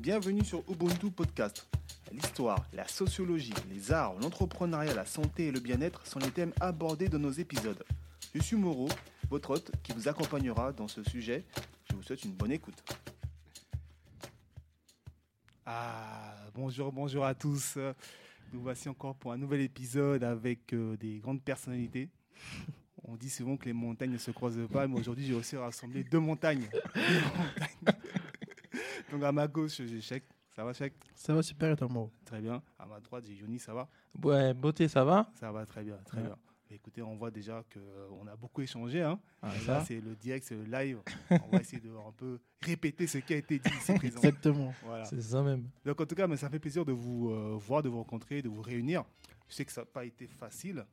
bienvenue sur Ubuntu Podcast. L'histoire, la sociologie, les arts, l'entrepreneuriat, la santé et le bien-être sont les thèmes abordés dans nos épisodes. Je suis Moreau, votre hôte qui vous accompagnera dans ce sujet. Je vous souhaite une bonne écoute. Ah, bonjour, bonjour à tous. Nous voici encore pour un nouvel épisode avec euh, des grandes personnalités. On dit souvent que les montagnes ne se croisent pas, mais aujourd'hui j'ai aussi rassemblé deux montagnes. Deux montagnes. Donc à ma gauche, j'ai Chek. Ça va, Chek Ça va super et toi, Mo Très bien. À ma droite, j'ai Yoni. Ça va? Ouais, beauté, ça va? Ça va très bien, très Ouais. bien. Écoutez, on voit déjà qu'on a beaucoup échangé. Hein. Ah, là, c'est le direct, c'est le live. on va essayer de un peu répéter ce qui a été dit ici présent. Exactement. Voilà. C'est ça même. Donc en tout cas, mais ça fait plaisir de vous euh, voir, de vous rencontrer, de vous réunir. Je sais que ça n'a pas été facile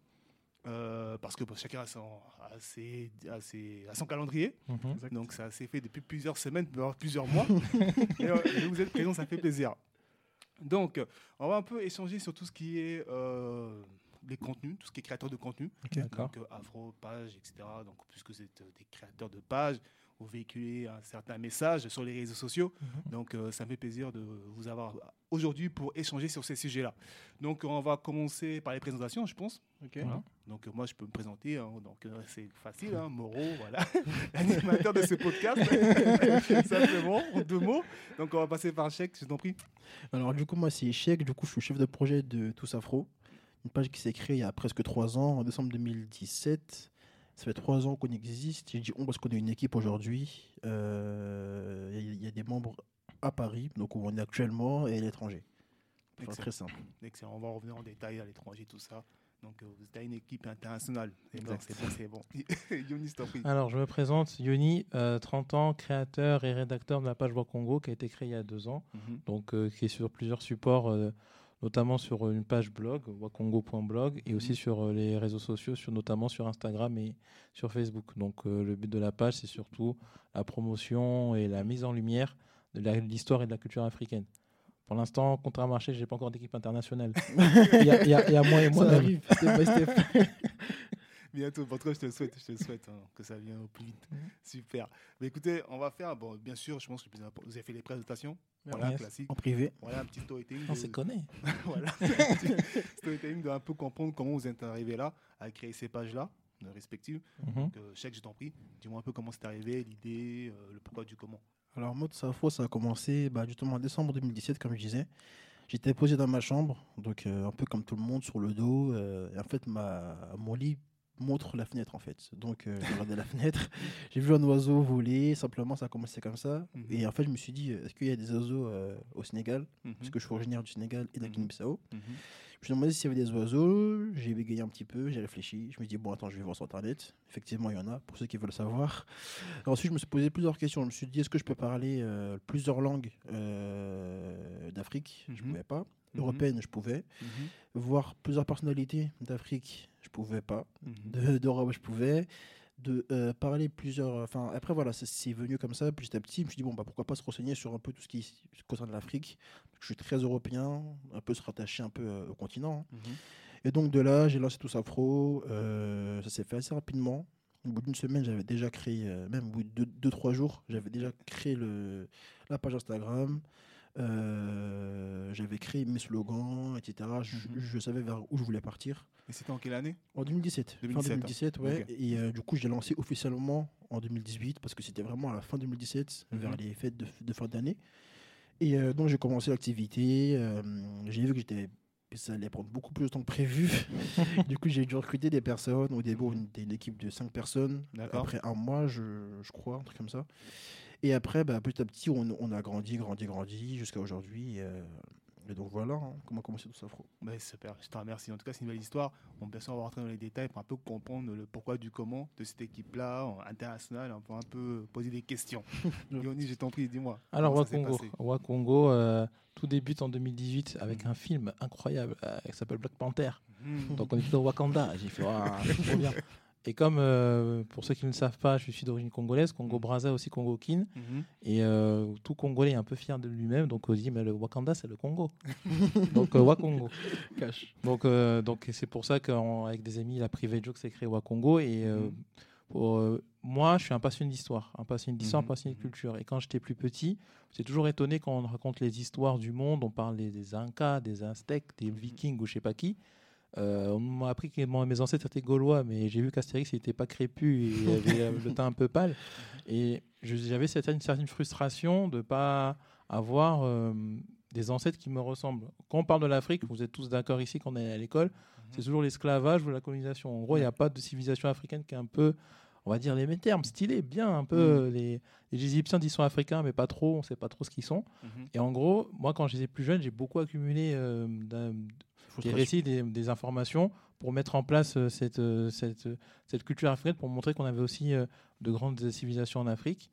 euh, parce que bon, chacun a son, a ses- a ses- a son calendrier. Mhm. Donc ça s'est fait depuis plusieurs semaines, plusieurs mois. Et, euh, de vous êtes présents, ça fait plaisir. Donc, on va un peu échanger sur tout ce qui est euh, les contenus, tout ce qui est créateur de contenu. Donc, euh, Afro, page, etc. Donc, puisque vous êtes euh, des créateurs de pages, vous véhiculez un certain message sur les réseaux sociaux. Mhm. Donc, euh, ça me fait plaisir de vous avoir aujourd'hui pour échanger sur ces sujets-là. Donc, on va commencer par les présentations, je pense. Voilà. Donc, euh, moi, je peux me présenter. hein. donc, euh, c'est facile. Hein, Moreau, voilà. L'animateur de ce podcast. Simplement, en deux mots. Donc, on va passer par chèque, je t'en prie. Alors, du coup, moi, c'est Chèque. Du coup, je suis chef de projet de Tous Afro. Une page qui s'est créée il y a presque trois ans, en décembre 2017. Ça fait trois ans qu'on existe. J'ai dit on parce qu'on est une équipe aujourd'hui. Euh, Il y, a- il y a des membres à Paris, donc où on est actuellement, et à l'étranger. Excellent. très simple. Excellent. On va revenir en détail à l'étranger, tout ça. Donc, euh, vous êtes une équipe internationale. C'est bon, c'est bon. Prie. Alors, je me présente, Yoni, euh, 30 ans, créateur et rédacteur de la page Wakongo qui a été créée il y a deux ans, Mhm. donc euh, qui est sur plusieurs supports, euh, notamment sur une page blog, wakongo.blog, et aussi Mhm. sur euh, les réseaux sociaux, sur, notamment sur Instagram et sur Facebook. Donc, euh, le but de la page, c'est surtout la promotion et la mise en lumière de l'histoire et de la culture africaine. Pour l'instant, contre un marché, j'ai pas encore d'équipe internationale. il, y a, il y a- il y a moi et moi Ça même. arrive, step by step. Bientôt, en tout cas, je te le souhaite, je te le souhaite hein, que ça vienne au plus vite. Super. Mais écoutez, on va faire, bon, bien sûr, je pense que le plus important- vous avez fait les présentations. Voilà, Yes. classique. en privé. Voilà, un petit storytelling. On de- se connaît. voilà. storytelling de un peu comprendre comment vous êtes arrivé là, à créer ces pages-là, respectives. Donc, euh, Chèque, je t'en prie, dis-moi un peu comment c'est arrivé, l'idée, euh, le pourquoi du comment. Alors, mode Safo, ça a commencé bah, justement en décembre 2017, comme je disais. J'étais posé dans ma chambre, donc euh, un peu comme tout le monde, sur le dos. euh, et en fait, ma, mon lit montre la fenêtre, en fait. Donc, euh, j'ai regardé la fenêtre. J'ai vu un oiseau voler. Simplement, ça a commencé comme ça. Mhm. Et en fait, je me suis dit, euh, est-ce qu'il y a des oiseaux euh, au Sénégal? Mhm. Parce que je suis originaire du Sénégal et de la. Guinée-Bissau. Mhm. Je me suis demandé s'il y avait des oiseaux. J'ai bégayé un petit peu, j'ai réfléchi. Je me suis dit, bon, attends, je vais voir sur Internet. Effectivement, il y en a, pour ceux qui veulent savoir. Alors, ensuite, je me suis posé plusieurs questions. Je me suis dit, est-ce que je peux parler euh, plusieurs langues d'Afrique? Je Mhm. pouvais pas. Mhm. Européenne, je pouvais. Mhm. Voir plusieurs personnalités d'Afrique, je pouvais pas. Mhm. De- D'Europe, je pouvais. De euh, parler plusieurs. Enfin, après, voilà, c'est- venu comme ça, petit à petit. Je me suis dit, bon, bah, pourquoi pas se renseigner sur un peu tout ce qui concerne l'Afrique. Je suis très européen, un peu se rattacher un peu euh, au continent. Et donc de là, j'ai lancé tout Afro. euh, ça s'est fait assez rapidement. Au bout d'une semaine, j'avais déjà créé, euh, même au bout de 2-3 jours, j'avais déjà créé le, la page Instagram. Euh, j'avais créé mes slogans, etc. Je, Mhm. je savais vers où je voulais partir. Et c'était en quelle année? En 2017. 2017, fin hein. 2017, ouais. Ok. Et euh, du coup, j'ai lancé officiellement en 2018 parce que c'était vraiment à la fin 2017, vers Mhm. les fêtes de, de fin d'année. Et euh, donc, j'ai commencé l'activité. j'ai vu que j'étais ça allait prendre beaucoup plus de temps que prévu. du coup, j'ai dû recruter des personnes. Au début, on était une équipe de 5 personnes. Après un mois, je, je crois, un truc comme ça. Et après, bah, petit à petit, on, on a grandi, grandi, grandi jusqu'à aujourd'hui. Et, euh, et donc voilà hein, comment a commencé tout ça, Fro. Ouais, super, je te remercie. En tout cas, c'est une belle histoire. On peut bien sûr rentrer dans les détails pour un peu comprendre le pourquoi du comment de cette équipe-là, en international, on peut un peu poser des questions. Yoni, je t'en prie, dis-moi. Alors, Wakongo, Wakongo euh, tout débute en 2018 avec Mhm. un film incroyable euh, qui s'appelle Black Panther. Mhm. Donc, on est au Wakanda. J'ai fait, Ah, trop bien. Et comme, euh, pour ceux qui ne le savent pas, je suis d'origine congolaise, Congo-Brazza aussi, Congo-Kin. Mhm. Et euh, tout Congolais est un peu fier de lui-même. Donc, on dit, mais le Wakanda, c'est le Congo. donc, euh, Wakongo. Cash. Donc, donc c'est pour ça qu'avec des amis, la private joke s'est créé Wakongo. Et pour, euh, moi, je suis un passionné d'histoire, un passionné d'histoire, un Mhm, passionné de culture. Et quand j'étais plus petit, j'étais toujours étonné quand on raconte les histoires du monde, on parle des, des Incas, des Aztèques, des Vikings ou je sais pas qui. Euh, on m'a appris que mes ancêtres étaient gaulois, mais j'ai vu qu'Astérix n'était pas crépu et il avait le teint un peu pâle. Et j'avais cette- une certaine frustration de pas avoir euh, des ancêtres qui me ressemblent. Quand on parle de l'Afrique, vous êtes tous d'accord ici quand on est à l'école, c'est toujours l'esclavage ou la colonisation. En gros, il n'y a pas de civilisation africaine qui est un peu, on va dire les mêmes termes, stylé, bien un peu. euh, Les, les Égyptiens disent qu'ils sont africains, mais pas trop, on ne sait pas trop ce qu'ils sont. Mhm. Et en gros, moi, quand j'étais plus jeune, j'ai beaucoup accumulé euh, des récits, des, des informations pour mettre en place euh, cette, euh, cette, euh, cette culture africaine, pour montrer qu'on avait aussi de grandes civilisations en Afrique.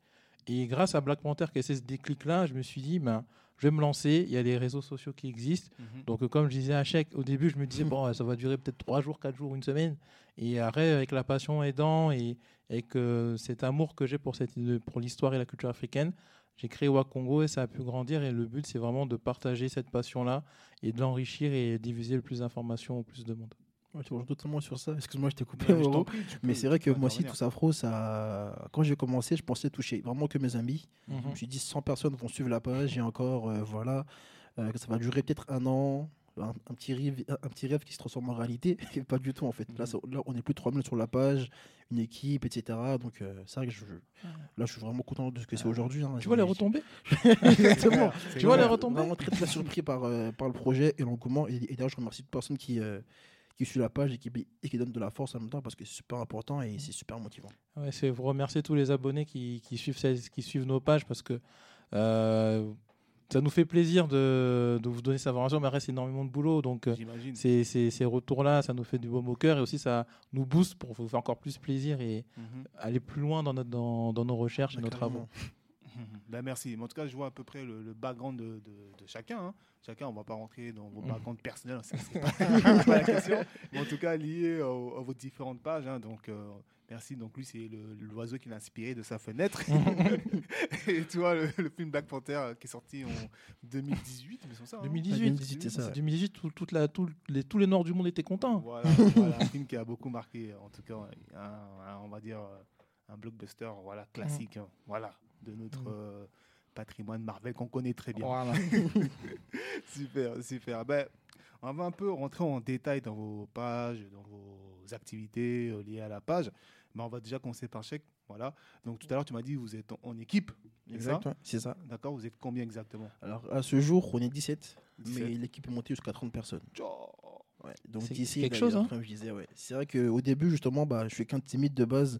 Et grâce à Black Panther qui a ce déclic-là, je me suis dit, ben, je vais me lancer. Il y a les réseaux sociaux qui existent. Mhm. Donc, comme je disais à Chèque, au début, je me disais, bon, ça va durer peut-être trois jours, quatre jours, une semaine. Et après, avec la passion aidant et avec euh, cet amour que j'ai pour, cette- pour l'histoire et la culture africaine, j'ai créé Wakongo et ça a pu grandir. Et le but, c'est vraiment de partager cette passion-là et de l'enrichir et diffuser le plus d'informations au plus de monde. Ouais, tu rejoins totalement sur ça. Excuse-moi, je t'ai coupé. Ouais, je prie, tu Mais c'est vrai que moi aussi, tout ça afro, ça... quand j'ai commencé, je pensais toucher vraiment que mes amis. Mhm. Je me suis dit 100 personnes vont suivre la page et encore, euh, voilà, euh, que ça va durer peut-être un an, un, un petit rêve, un, petit rêve qui se transforme en réalité. Et pas du tout en fait. Là, ça- là, on est plus de 3000 sur la page, une équipe, etc. Donc euh, c'est vrai que je, là, je suis vraiment content de ce que c'est aujourd'hui. hein. Tu vois les retombées Exactement. Tu vois les retombées Vraiment très très surpris par, euh, par le projet et l'engouement. Et, et d'ailleurs, je remercie toute personne qui, euh, qui suit la page et qui, et qui donne de la force en même temps parce que c'est super important et c'est super motivant. Ouais, c'est vous remercier tous les abonnés qui, qui suivent, qui suivent nos pages parce que euh, ça nous fait plaisir de, de vous donner cette information, mais c'est énormément de boulot. Donc, euh, ces, ces, ces retours-là, ça nous fait du baume au cœur et aussi ça nous booste pour vous faire encore plus plaisir et Mhm. aller plus loin dans, notre, dans, dans nos recherches et nos Carrément. travaux. Ben merci. Mais en tout cas, je vois à peu près le, le background de, de- de chacun. hein. Chacun, on va pas rentrer dans vos Mhm. backgrounds personnels, ça, c'est pas, pas la question. Mais en tout cas, lié au- à vos différentes pages. hein. Donc, euh, merci. Donc, lui, c'est le- l'oiseau qui l'a inspiré de sa fenêtre. Et toi, le, le film Black Panther euh, qui est sorti en 2018, mais c'est ça. hein? 2018, 2018, c'est ça, c'est ouais. 2018 tout- toute la, tout les, tous les Noirs du monde étaient contents. Voilà, voilà, un film qui a beaucoup marqué, en tout cas, un- un- on va dire euh, un blockbuster, voilà, classique, hein, voilà, de notre Mhm. euh, patrimoine Marvel qu'on connaît très bien. Voilà. super, super. Ben, on va un peu rentrer en détail dans vos pages, dans vos activités euh, liées à la page. Mais on va déjà commencer par chèque. Voilà. Donc tout à l'heure, tu m'as dit que vous êtes en, équipe. C'est ça Exact, ouais, c'est ça. D'accord Vous êtes combien exactement? Alors à ce jour, on est 17, 17. mais l'équipe est montée jusqu'à 30 personnes. Ouais, donc C'est d'ici, quelque là, chose, hein. comme je disais, ouais. C'est vrai qu'au début, justement, bah, je suis qu'un timide de base.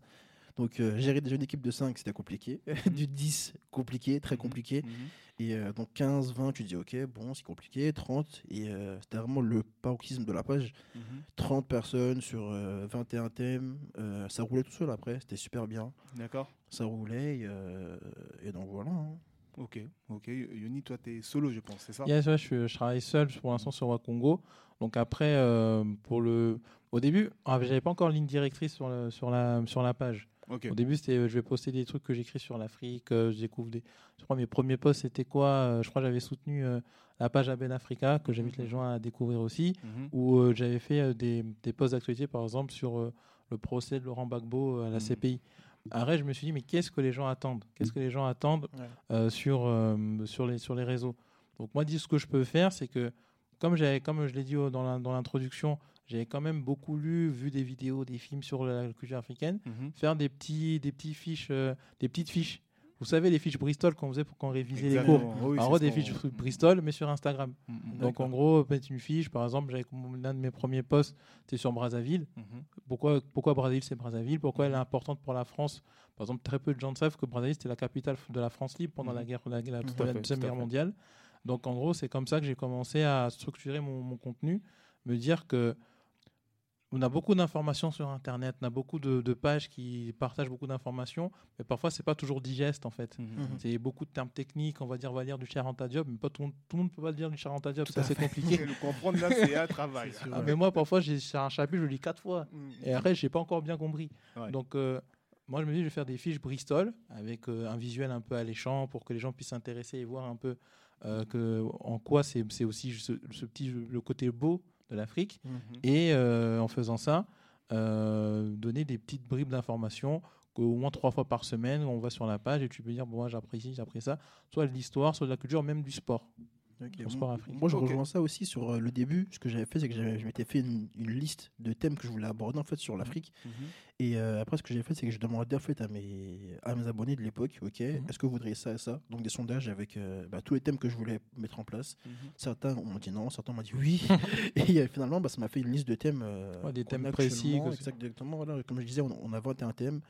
Donc euh, gérer déjà une équipe de 5, c'était compliqué. du 10, compliqué, très Mhm. compliqué. Mhm. Et euh, donc 15, 20, tu dis ok, bon, c'est compliqué. 30, et euh, c'était vraiment le paroxysme de la page. Mhm. 30 personnes sur euh, 21 thèmes. Euh, ça roulait tout seul après, c'était super bien. D'accord. Ça roulait, et, euh, et donc voilà. hein. Ok, ok. Yoni, toi, tu es solo, je pense, c'est ça? Yes, ouais, je, je travaille seul pour l'instant sur Wakongo. Donc après, euh, pour le, au début, ah, j'avais pas encore ligne directrice sur, le- sur, la, sur la page. Au début, c'était, euh, je vais poster des trucs que j'écris sur l'Afrique. euh, je découvre des. Je crois mes premiers posts, c'était quoi euh, Je crois que j'avais soutenu la page Aben Africa, que j'invite les gens à découvrir aussi. Mhm. Où j'avais fait des, des posts d'actualité, par exemple, sur le procès de Laurent Gbagbo à la Mhm. CPI. Après, je me suis dit, mais qu'est-ce que les gens attendent? Qu'est-ce que les gens attendent Ouais. sur, sur, les, sur les réseaux? Donc, moi, dis, ce que je peux faire, c'est que, comme, comme je l'ai dit la- dans l'introduction, j'avais quand même beaucoup lu, vu des vidéos, des films sur la culture africaine, Mhm. faire des, petits, des, petits fiches, euh, des petites fiches. Vous savez, les fiches Bristol qu'on faisait pour qu'on révisait les cours. Oui, en gros, des fiches Bristol, mais sur Instagram. Mhm. Donc, en gros, mettre une fiche, par exemple, j'avais l'un de mes premiers posts, c'était sur Brazzaville. Mhm. Pourquoi, pourquoi Brazzaville, c'est Brazzaville? Pourquoi elle est importante pour la France? Par exemple, très peu de gens savent que Brazzaville, c'était la capitale de la France libre pendant Mhm. la guerre, la, Deuxième Guerre mondiale. Donc, en gros, c'est comme ça que j'ai commencé à structurer mon, mon contenu, me dire que on a beaucoup d'informations sur Internet, on a beaucoup de, de pages qui partagent beaucoup d'informations, mais parfois, c'est pas toujours digeste, en fait. Mhm. Mhm. C'est beaucoup de termes techniques, on va dire, on va lire du Charenta Diop, mais pas tout, le monde- tout le monde peut pas lire du Charenta Diop, c'est assez compliqué. Le comprendre là, c'est un travail. Sûr. Ah, mais moi, parfois, j'ai un chapitre, je le lis quatre fois. Mhm. Et après, j'ai pas encore bien compris. Ouais. Donc, euh, moi, je me dis, je vais faire des fiches Bristol avec euh, un visuel un peu alléchant pour que les gens puissent s'intéresser et voir un peu euh, que, en quoi c'est c'est aussi ce, ce petit le côté beau de l'Afrique. Mhm. Et euh, en faisant ça, euh, donner des petites bribes d'informations au moins trois fois par semaine, on va sur la page et tu peux dire, bon, moi j'apprécie, j'apprécie ça, soit de l'histoire, soit de la culture, même du sport. Moi- je rejoins ça aussi sur euh, le début. Ce que j'avais fait, c'est que j'avais- je m'étais fait une, une liste de thèmes que je voulais aborder en fait sur l'Afrique. Mhm. Et euh, après, ce que j'ai fait, c'est que je demandais en fait à mes, à mes abonnés de l'époque, ok, Mhm. est-ce que vous voudriez ça et ça? Donc des sondages avec euh, bah, tous les thèmes que je voulais mettre en place. Mhm. Certains m'ont dit non, certains m'ont dit oui. et euh, finalement, bah, ça m'a fait une liste de thèmes. euh, Ouais, des thèmes a précis, Exactement. Voilà. Comme je disais, on, on a 21 thèmes.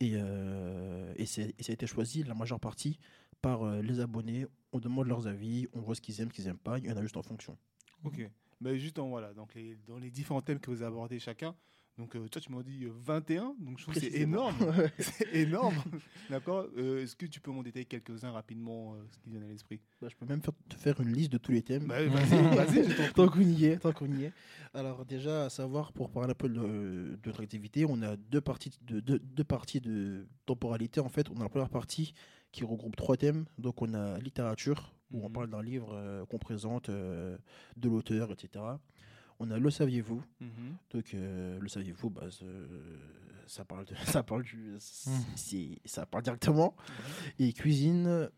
Et, euh, et, c'est- et ça a été choisi, la majeure partie, par euh, les abonnés. On demande leurs avis, on voit ce qu'ils aiment, ce qu'ils n'aiment pas. Il y en a juste en fonction. Ok. Mais juste en, voilà, donc les, dans les différents thèmes que vous abordez chacun. Donc, euh, toi, tu m'as dit euh, 21. Donc, je trouve que c'est énorme. c'est énorme. D'accord Euh, Est-ce que tu peux m'en détailler quelques-uns rapidement, euh, ce qui vient à l'esprit? Bah, je peux même faire- te faire une liste de tous les thèmes. bah, Vas-y. Tant qu'on y est, tant qu'on y est. Alors déjà, à savoir, pour parler un peu de, de notre activité, on a deux parties de, deux, deux parties de temporalité. En fait, on a la première partie qui regroupe trois thèmes. Donc on a littérature, où on Mhm. parle d'un livre euh, qu'on présente, euh, de l'auteur, etc. On a le saviez-vous. Mhm. Donc euh, le saviez-vous, bah, ça parle de, ça parle du, c'est- ça parle directement. Et cuisine,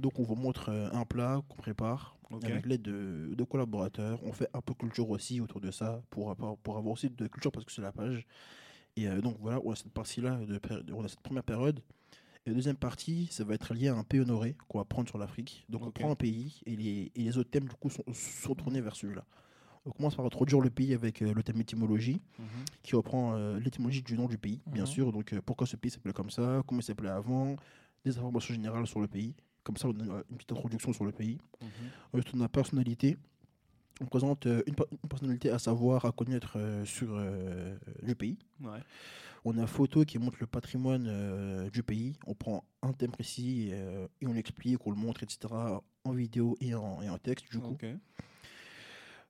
donc on vous montre un plat qu'on prépare avec l'aide de, de collaborateurs. On fait un peu culture aussi autour de ça pour, avoir- pour avoir aussi de culture parce que c'est la page. Et donc voilà, on a cette partie-là, on a cette première période. Et la deuxième partie, ça va être lié à un pays honoré qu'on va prendre sur l'Afrique. Donc on prend un pays et les, et les autres thèmes du coup sont, sont tournés vers celui-là. On commence par introduire le pays avec euh, le thème étymologie Mhm. qui reprend euh, l'étymologie du nom du pays, bien Mhm. sûr. Donc, euh, pourquoi ce pays s'appelait comme ça, comment il s'appelait avant, des informations générales sur le pays. Comme ça, on a une petite introduction sur le pays. Mhm. Ensuite, on a personnalité. On présente euh, une, per- une personnalité à savoir, à connaître euh, sur euh, le pays. Ouais. On a photo qui montre le patrimoine du pays. On prend un thème précis et on l'explique, on le montre, etc. en vidéo et en, et en texte, du coup.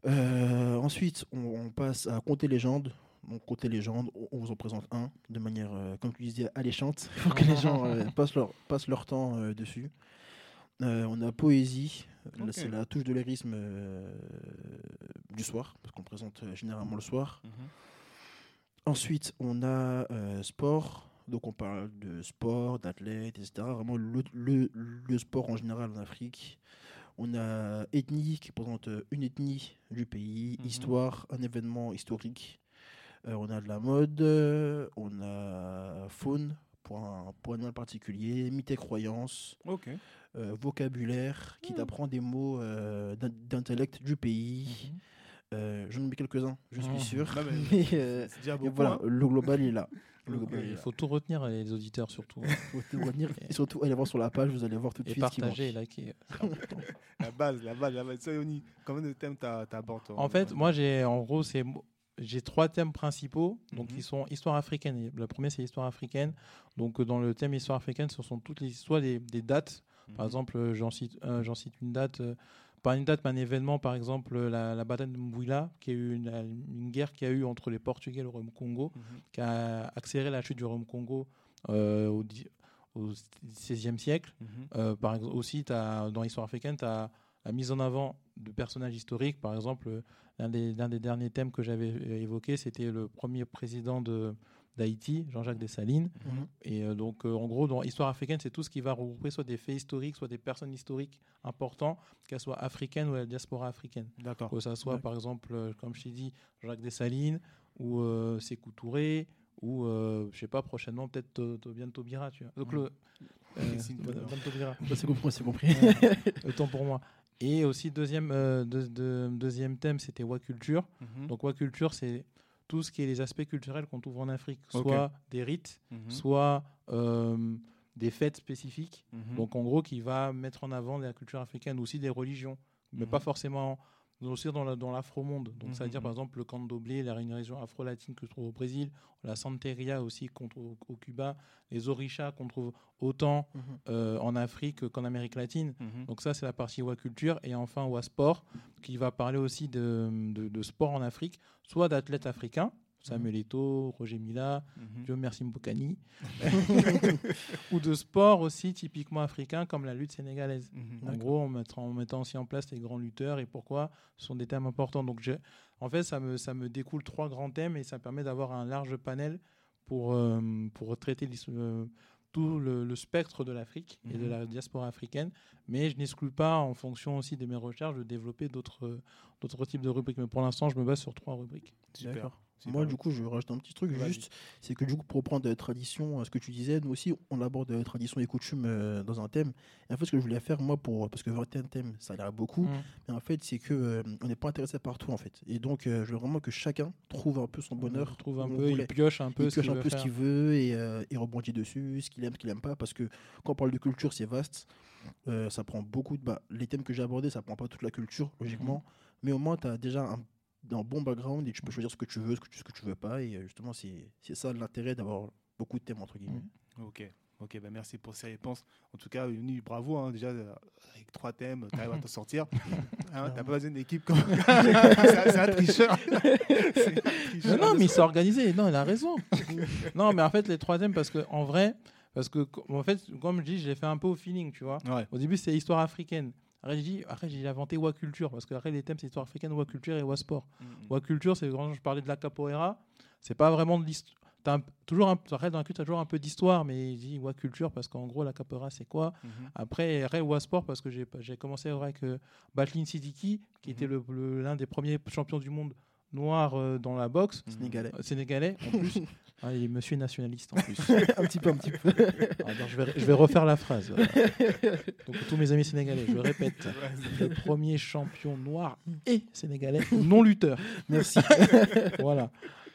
Euh, ensuite, on, on passe à Conter légende. Donc, Conter légende, on, on vous en présente un de manière, euh, comme tu disais, alléchante, pour que les gens euh, passent, leur, passent leur temps dessus. On a poésie, C'est la touche de lyrisme euh, du soir, parce qu'on présente euh, généralement le soir. Mhm. Ensuite, on a euh, sport. Donc, on parle de sport, d'athlètes, etc. Vraiment le, le- le sport en général en Afrique. On a ethnie qui présente euh, une ethnie du pays, Mhm. histoire, un événement historique. Euh, on a de la mode, on a faune pour un, pour un animal particulier, mythes et croyances, euh, vocabulaire qui Mhm. t'apprend des mots euh, d'in- d'intellect du pays. Euh, J'en ai mis quelques-uns, je suis sûr. Mais euh, voilà, hein. le global est là. Le global Il faut tout retenir, les auditeurs surtout. Faut tout retenir. Et surtout, allez voir sur la page, vous allez voir tout de Et suite partager et liker. La base, la base, la base. Ça, Yoni, combien de thèmes t'as t'abordes En fait, moi, j'ai en gros, c'est j'ai trois thèmes principaux, donc Mhm. qui sont histoire africaine. Le premier, c'est histoire africaine. Donc, euh, dans le thème histoire africaine, ce sont toutes les soit des, des dates. Par Mhm. exemple, euh, j'en cite, euh, j'en cite une date, euh, pas une date, mais un événement. Par exemple, la, la bataille de Mbouila, qui est une, une guerre qui a eu entre les Portugais et le Royaume Congo, Mhm. qui a accéléré la chute du Royaume Congo euh, au, au XVIe siècle. Par exemple, aussi, t'as- dans l'histoire africaine, tu as la mise en avant de personnages historiques. Par exemple, l'un des, l'un des derniers thèmes que j'avais euh, évoqué, c'était le premier président de, d'Haïti, Jean-Jacques Dessalines. Mhm. Et euh, donc, euh, en gros, dans l'histoire africaine, c'est tout ce qui va regrouper soit des faits historiques, soit des personnes historiques importantes, qu'elles soient africaines ou la diaspora africaine. D'accord. Que ça soit, par exemple, euh, comme je t'ai dit, Jacques Dessalines, ou Sékou Touré, ou, je sais pas, prochainement, peut-être To- Tobiane Taubira, tu vois. Donc, Mhm. le, C'est compris, c'est compris. Autant pour moi. Et aussi, deuxième, euh, deux- deux- deuxième thème, c'était Wa Culture. Mhm. Donc, Wa Culture, c'est tout ce qui est les aspects culturels qu'on trouve en Afrique, soit des rites, Mhm. soit euh, des fêtes spécifiques. Mhm. Donc, en gros, qui va mettre en avant la culture africaine, aussi des religions, mais Mhm. pas forcément aussi dans la- dans l'afro-monde. Donc, ça veut dire Mhm. par exemple le candomblé, la une région afro-latine que je trouve au Brésil, la santeria aussi qu'on trouve au Cuba, les orishas qu'on trouve autant Mhm. euh, en Afrique qu'en Amérique latine. Mhm. Donc ça, c'est la partie Culture. Et enfin, Sport, qui va parler aussi de, de- de sport en Afrique, soit d'athlètes africains, Samuel Eto'o, Roger Mila, Mhm. Dieu merci Mbokani, ou de sport aussi typiquement africain comme la lutte sénégalaise. Mhm. En gros, en mettant, en mettant aussi en place les grands lutteurs et pourquoi ce sont des thèmes importants. Donc, en fait, ça me, ça me découle trois grands thèmes et ça permet d'avoir un large panel pour, euh, pour traiter euh, tout le, le spectre de l'Afrique et de Mhm. la diaspora africaine. Mais je n'exclus pas, en fonction aussi de mes recherches, de développer d'autres d'autres types de rubriques. Mais pour l'instant, je me base sur trois rubriques. Super. Moi, du coup, je rajoute un petit truc juste. C'est que du coup, pour reprendre la tradition, euh, ce que tu disais, nous aussi, on aborde la tradition et coutumes euh, dans un thème. Et en fait, ce que je voulais faire, moi, pour, parce que 21 thèmes, ça a l'air beaucoup, Mm. mais en fait, c'est que euh, on n'est pas intéressé par tout, en fait. Et donc, euh, je veux vraiment que chacun trouve un peu son bonheur. Il trouve un peu, il pioche un peu il ce qu'il veut et euh, il rebondit dessus, ce qu'il aime, ce qu'il aime pas, parce que quand on parle de culture, c'est vaste. Euh, ça prend beaucoup de. Bah, les thèmes que j'ai abordés, ça prend pas toute la culture, logiquement, mais au moins, tu as déjà un, un bon background et tu peux choisir ce que tu veux, ce que tu, ce que tu veux pas, et euh, justement, c'est c'est ça l'intérêt d'avoir beaucoup de thèmes, entre guillemets. Ok, ok, ben merci pour ces réponses. En tout cas, Uni, bravo, hein, déjà, euh, avec trois thèmes, tu arrives à t'en sortir. Hein, T'as pas besoin d'une équipe comme. c'est c'est un un tricheur Non, mais il s'est organisé. Non, il a raison. non, mais en fait, les troisièmes, parce que en vrai, parce que en fait, comme je dis, j'ai fait un peu au feeling, tu vois. Ouais. Au début, c'est histoire africaine. Après, j'ai dit, après, j'ai inventé Wa Culture, parce que après, les thèmes, c'est histoire africaine, Wa Culture et Wa Sport. Mhm. Wa Culture, c'est quand je parlais de la capoeira, c'est pas vraiment de l'histoire. Toujours un, après, dans la culture, t'as toujours un peu d'histoire, mais je dis Wa Culture parce qu'en gros, la capoeira, c'est quoi? Mhm. Après, après Wa Sport, parce que j'ai commencé avec euh, Batlin Sidiki, qui était le- le- l'un des premiers champions du monde noir euh, dans la boxe. Sénégalais. Euh, Sénégalais en plus. Ah, il est monsieur nationaliste en plus. un petit peu, un petit peu. Alors, je, vais, je vais refaire la phrase. Donc, tous mes amis sénégalais, je répète. Le premier champion noir et sénégalais non lutteur. Merci. Voilà.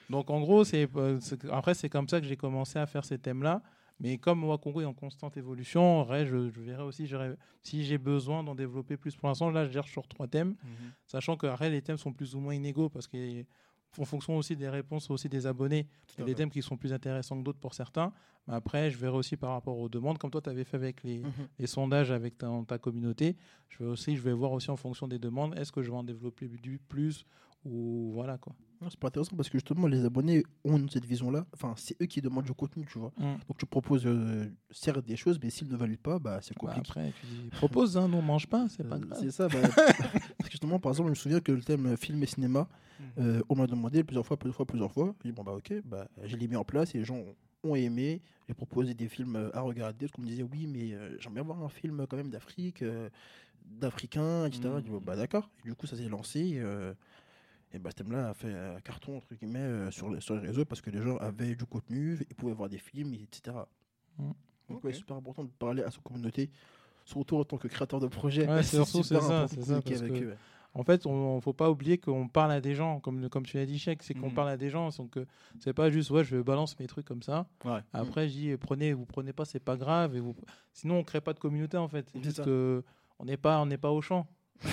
Donc en gros, c'est euh, c'est- après c'est comme ça que j'ai commencé à faire ces thèmes-là. Mais comme moi, Congo est en constante évolution, vrai, je, je verrai aussi si j'ai besoin d'en développer plus. Pour l'instant, là, je gère sur trois thèmes, Mhm. sachant que après, les thèmes sont plus ou moins inégaux parce qu'en fonction aussi des réponses aussi des abonnés, il y a des thèmes qui sont plus intéressants que d'autres pour certains. Mais après, je verrai aussi par rapport aux demandes, comme toi, tu avais fait avec les, Mhm. les sondages avec ta, ta communauté. Je vais aussi, je vais voir aussi en fonction des demandes, est-ce que je vais en développer du plus ou voilà quoi. Non, C'est pas intéressant parce que justement, les abonnés ont cette vision-là. Enfin, c'est eux qui demandent du contenu, tu vois. Donc tu proposes euh, certes des choses, mais s'ils ne valident pas, bah, c'est Bah, compliqué. après, tu dis, propose, hein, nous on mange pas, c'est pas Euh, grave. C'est ça. bah, parce que justement, par exemple, je me souviens que le thème film et cinéma, Mhm. euh, on m'a demandé plusieurs fois, plusieurs fois, plusieurs fois. J'ai dit, bon, bah ok, bah, je l'ai mis en place et les gens ont aimé. J'ai proposé des films à regarder. Parce qu'on me disait, oui, mais euh, j'aimerais voir un film quand même d'Afrique, d'Africains, etc. J'ai dit, bah d'accord. Et du coup, ça s'est lancé. Et bah, ce thème-là a fait euh, carton, entre guillemets, euh, sur, les, sur les réseaux parce que les gens avaient du contenu, ils pouvaient voir des films, etc. Mhm. Donc, ouais, c'est super important de parler à sa communauté, surtout en tant que créateur de projet. Ouais, c'est surtout, super c'est ça, important c'est de ça, communiquer parce avec que- eux, ouais. En fait, on ne faut pas oublier qu'on parle à des gens, comme, comme tu l'as dit, Chèque, c'est qu'on Mhm. parle à des gens. Donc, euh, c'est pas juste, ouais, je balance mes trucs comme ça. Ouais. Après, je dis, eh, prenez, vous prenez pas, c'est pas grave. Et vous... Sinon, on crée pas de communauté, en fait. C'est C'est juste ça. que on n'est pas, on n'est pas au champ.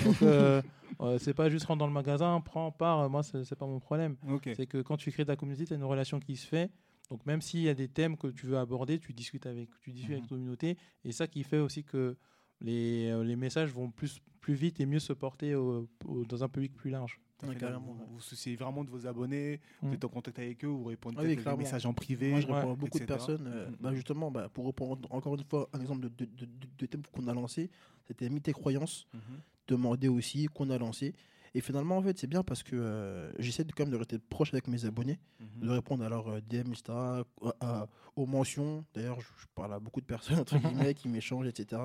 Donc, euh, euh, c'est pas juste rentre dans le magasin, prends, pars. Moi, c'est pas mon problème. C'est que quand tu crées ta communauté, tu as une relation qui se fait. Donc même s'il y a des thèmes que tu veux aborder, tu discutes avec, tu discutes avec Mhm. ta communauté. Et ça qui fait aussi que les, euh, les messages vont plus, plus vite et mieux se porter au- au- dans un public plus large. À Ouais, Vous ouais. vous souciez vraiment de vos abonnés, vous Mm. êtes en contact avec eux, vous répondez Ah oui, peut-être des messages en privé. Moi, je réponds à beaucoup de personnes. euh, Mhm. bah, justement, bah, pour reprendre encore une fois un exemple de, de, de, de- de thème qu'on a lancé, c'était Mythes et croyances, Mhm. demandé aussi, qu'on a lancé. Et finalement, en fait, c'est bien parce que euh, j'essaie de, quand même de rester proche avec mes abonnés, Mhm. de répondre à leurs euh, DM, etc., à- à- aux mentions. D'ailleurs, je, je parle à beaucoup de personnes, entre guillemets, qui m'échangent, etc.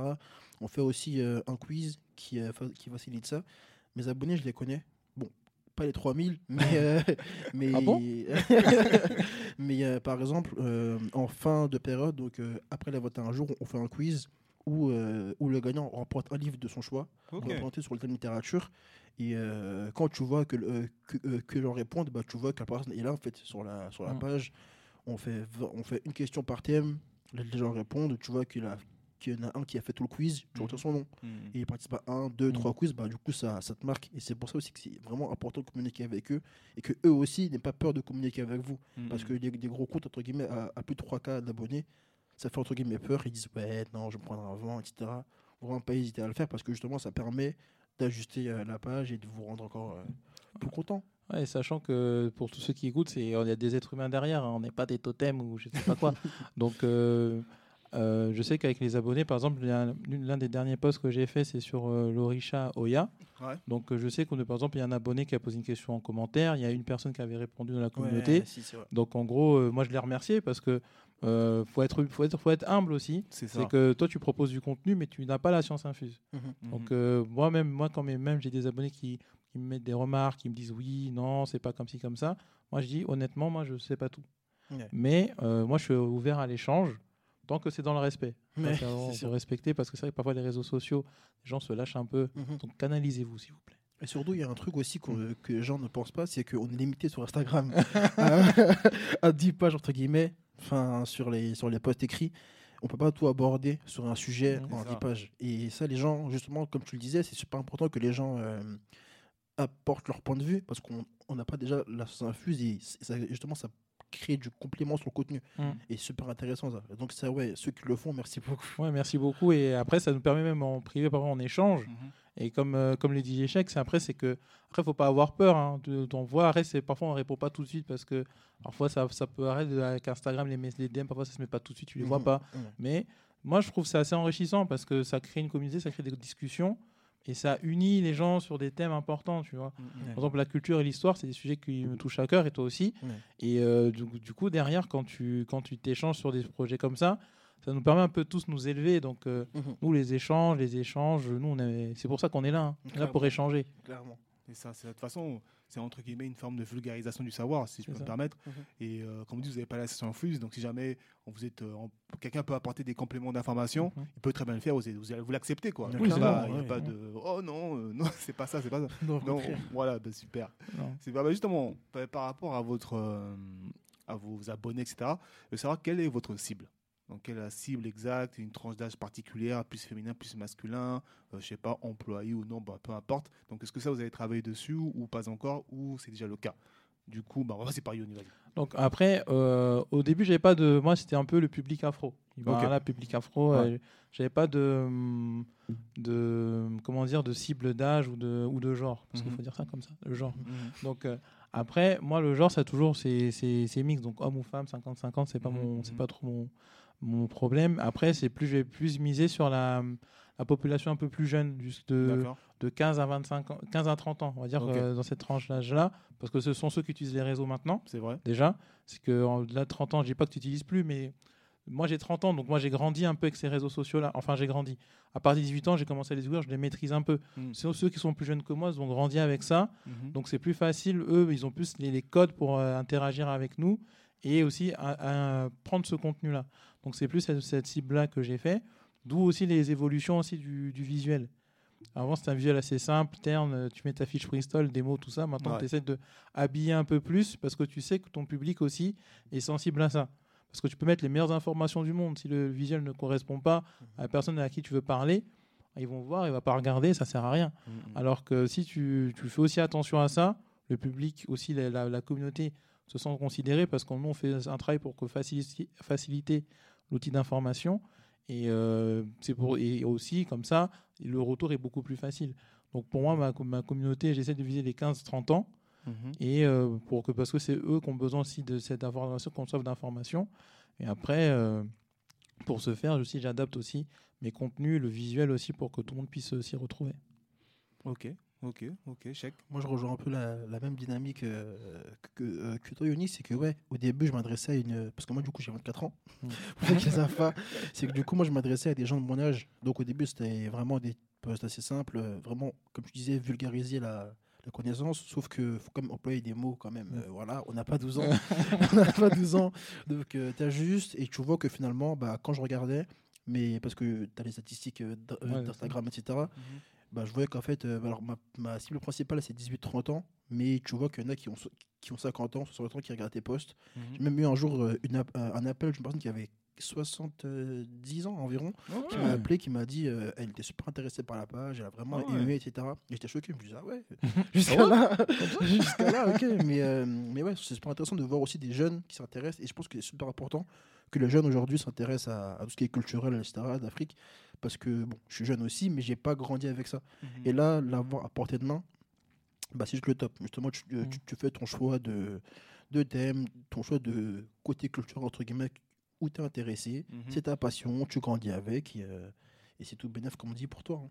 On fait aussi euh, un quiz qui facilite ça. Mes abonnés, je les connais. Pas les 3000, mais. euh, mais Ah bon? Mais euh, par exemple, euh, en fin de période, donc euh, après les 21 jours, on fait un quiz où, où le gagnant remporte un livre de son choix, Ok. représenté sur le thème littérature. Et quand tu vois que, le- que, que l'on répond, bah, tu vois que la personne est là en fait sur la, sur la Mm. page. On fait, on fait une question par thème, les les gens répondent, tu vois qu'il a- qu'il y en a un qui a fait tout le quiz, tu Mhm. retiens son nom. Mhm. Et il participe à un, deux, trois quiz, bah, du coup ça, ça te marque. Et c'est pour ça aussi que c'est vraiment important de communiquer avec eux et que eux aussi n'aient pas peur de communiquer avec vous. Parce Mhm. que des, des gros comptes, entre guillemets, à, à plus de 3K d'abonnés, ça fait entre guillemets peur. Ils disent, ouais, non, je me prendre avant, etc. Vraiment pas hésiter à le faire parce que justement, ça permet d'ajuster euh, la page et de vous rendre encore euh, plus content. Ouais, sachant que pour tous ceux qui écoutent, c'est- il y a des êtres humains derrière, hein, on n'est pas des totems ou je sais pas quoi. Donc, euh, euh, je sais qu'avec les abonnés, par exemple, l'un des derniers posts que j'ai fait, c'est sur euh, l'Orisha Oya. Ouais. Donc, euh, je sais qu'on, par exemple, il y a un abonné qui a posé une question en commentaire, il y a une personne qui avait répondu dans la communauté. Ouais, si, c'est vrai. Donc, en gros, euh, moi, je l'ai remercié parce que euh, faut être, faut être, faut être humble aussi. C'est ça. C'est que toi, tu proposes du contenu, mais tu n'as pas la science infuse. Mhm. Donc euh, moi-même, moi quand même, même j'ai des abonnés qui, qui me mettent des remarques, qui me disent oui, non, c'est pas comme ci, comme ça. Moi je dis honnêtement, moi je sais pas tout. Ouais. Mais euh, moi je suis ouvert à l'échange tant que c'est dans le respect. Faut sûr. respecter parce que c'est vrai que parfois les réseaux sociaux, les gens se lâchent un peu. Mhm. Donc canalisez-vous s'il vous plaît. Et surtout, il y a un truc aussi Mm. que les gens ne pensent pas, c'est qu'on est limité sur Instagram à, à 10 pages, entre guillemets, enfin, sur les, sur les posts écrits. On peut pas tout aborder sur un sujet en ça. 10 pages. Et ça, les gens, justement, comme tu le disais, c'est super important que les gens euh, apportent leur point de vue parce qu'on on n'a pas déjà la sauce infuse et ça, justement, ça crée du complément sur le contenu. Mm. Et super intéressant, ça. Donc, ça, ouais, ceux qui le font, merci beaucoup. Ouais, merci beaucoup. Et après, ça nous permet même en privé, parfois en échange. Mhm. Et comme, euh, comme les DJ Chèques, c'est après, c'est que après, faut pas avoir peur hein, de- d'en voir. Après, c'est parfois on répond pas tout de suite parce que parfois ça, ça peut arrêter avec Instagram, les, les DM, parfois ça se met pas tout de suite, tu les vois Mhm. pas. Mais moi, je trouve que c'est assez enrichissant parce que ça crée une communauté, ça crée des discussions et ça unit les gens sur des thèmes importants, tu vois. Mhm. Par exemple, la culture et l'histoire, c'est des sujets qui me touchent à cœur et toi aussi. Et euh, du, du coup, derrière, quand tu quand tu t'échanges sur des projets comme ça, ça nous permet un peu tous nous élever. Donc, euh, Mhm. nous, les échanges, les échanges, nous, on c'est pour ça qu'on est là. hein. On est là pour échanger. Clairement. Et ça, c'est de toute façon, c'est entre guillemets une forme de vulgarisation du savoir, si je peux ça. me permettre. Mhm. Et euh, comme vous dites, vous n'avez pas la session infuse, donc si jamais on vous êtes, euh, quelqu'un peut apporter des compléments d'information, Mhm. il peut très bien le faire. Vous, vous, l'acceptez, quoi. Oui, Il y a pas- ouais, ouais. de, oh non, euh, non, c'est pas ça, c'est pas ça. Non, voilà, bah, super. C'est bah, justement par, par rapport à votre, euh, à vos abonnés, etc. Veux savoir quelle est votre cible. Donc, quelle est la cible exacte, une tranche d'âge particulière, plus féminin, plus masculin, euh, je sais pas, employé ou non, bah, peu importe. Donc, est-ce que ça, vous avez travaillé dessus ou pas encore, ou c'est déjà le cas? Du coup, bah, on va passer par Yoni. Donc après, euh, au début, j'avais pas de. Moi, c'était un peu le public afro. Voilà, public afro. Ouais. euh, j'avais pas de, hum, de comment dire, de cible d'âge ou de ou de genre, parce qu'il Mhm. faut dire ça comme ça, le genre. Donc euh, après, moi, le genre, ça a toujours c'est mix. Donc homme ou femme, 50-50, c'est pas Mhm, mon mhm. pas trop mon mon problème. Après, c'est plus je vais plus miser sur la la population un peu plus jeune, juste de de 15 à 25 ans, 15 à 30 ans, on va dire euh, dans cette tranche d'âge-là, parce que ce sont ceux qui utilisent les réseaux maintenant C'est vrai. déjà. C'est que en delà de 30 ans, je dis pas que tu n'utilises plus, mais moi j'ai 30 ans, donc moi j'ai grandi un peu avec ces réseaux sociaux-là. Enfin, j'ai grandi. À partir de 18 ans, j'ai commencé à les ouvrir, je les maîtrise un peu. Mm. Ceux, ceux qui sont plus jeunes que moi, ils ont grandi avec ça, Mhm. donc c'est plus facile. Eux, ils ont plus les, les codes pour euh, interagir avec nous et aussi à, à prendre ce contenu-là. Donc c'est plus cette, cette cible-là que j'ai fait, d'où aussi les évolutions aussi du, du visuel. Avant, c'était un visuel assez simple, terne, euh, tu mets ta fiche freestyle, des mots, tout ça. Maintenant, Ouais. tu essaies de habiller un peu plus parce que tu sais que ton public aussi est sensible à ça. Parce que tu peux mettre les meilleures informations du monde. Si le visuel ne correspond pas à la personne à qui tu veux parler, ils vont voir, il va pas regarder, ça sert à rien. Mhm. Alors que si tu, tu fais aussi attention à ça, le public, aussi la, la- la communauté se sent considérée parce qu'on fait un travail pour que faciliter, faciliter l'outil d'information. Et, euh, pour, et aussi, comme ça, le retour est beaucoup plus facile. Donc pour moi, ma, ma communauté, j'essaie de viser les 15-30 ans. Mhm. Et euh, pour que, parce que c'est eux qui ont besoin aussi de cette information, qu'on soit d'informations. Et après, euh, pour ce faire, j'adapte aussi mes contenus, le visuel aussi, pour que tout le monde puisse euh, s'y retrouver. Ok, ok, ok, chèque. Moi, je rejoins un peu la, la même dynamique euh, que, euh, que toi, Yoni. C'est que, ouais, au début, je m'adressais à une. Parce que moi, du coup, j'ai 24 ans. Mm. Pas, c'est que, du coup, moi, je m'adressais à des gens de mon âge. Donc, au début, c'était vraiment des postes assez simples. euh, Vraiment, comme tu disais, vulgariser la, la connaissance. Sauf que faut quand même employer des mots, quand même. Mm. Euh, voilà, on n'a pas 12 ans. on n'a pas 12 ans. Donc, tu t'ajustes et tu vois que finalement, bah, quand je regardais, mais parce que tu as les statistiques euh, euh, d'Instagram, etc bah, je voyais qu'en fait, euh, alors ma, ma cible principale, c'est 18-30 ans, mais tu vois qu'il y en a qui ont, qui ont 50 ans, 60 ans, qui regardent tes posts. Mhm. J'ai même eu un jour euh, une un appel d'une personne qui avait 70 ans environ, qui m'a appelé, qui m'a dit euh, elle était super intéressée par la page, elle a vraiment Ah ouais. aimé, etc. Et j'étais choqué, je me disais, ah ouais, jusqu'à là, jusqu'à là, ok. Mais, euh, mais ouais, c'est super intéressant de voir aussi des jeunes qui s'intéressent, et je pense que c'est super important que les jeunes aujourd'hui s'intéressent à, à tout ce qui est culturel, etc., d'Afrique, parce que bon, je suis jeune aussi, mais j'ai pas grandi avec ça. Mhm. Et là, l'avoir à portée de main, bah, c'est juste le top. Justement, tu, euh, Mm. tu, tu fais ton choix de, de thème, ton choix de côté culture, entre guillemets, où tu es intéressé. Mhm. C'est ta passion, tu grandis avec. Et, euh, et c'est tout bénéf, comme on dit, pour toi. hein.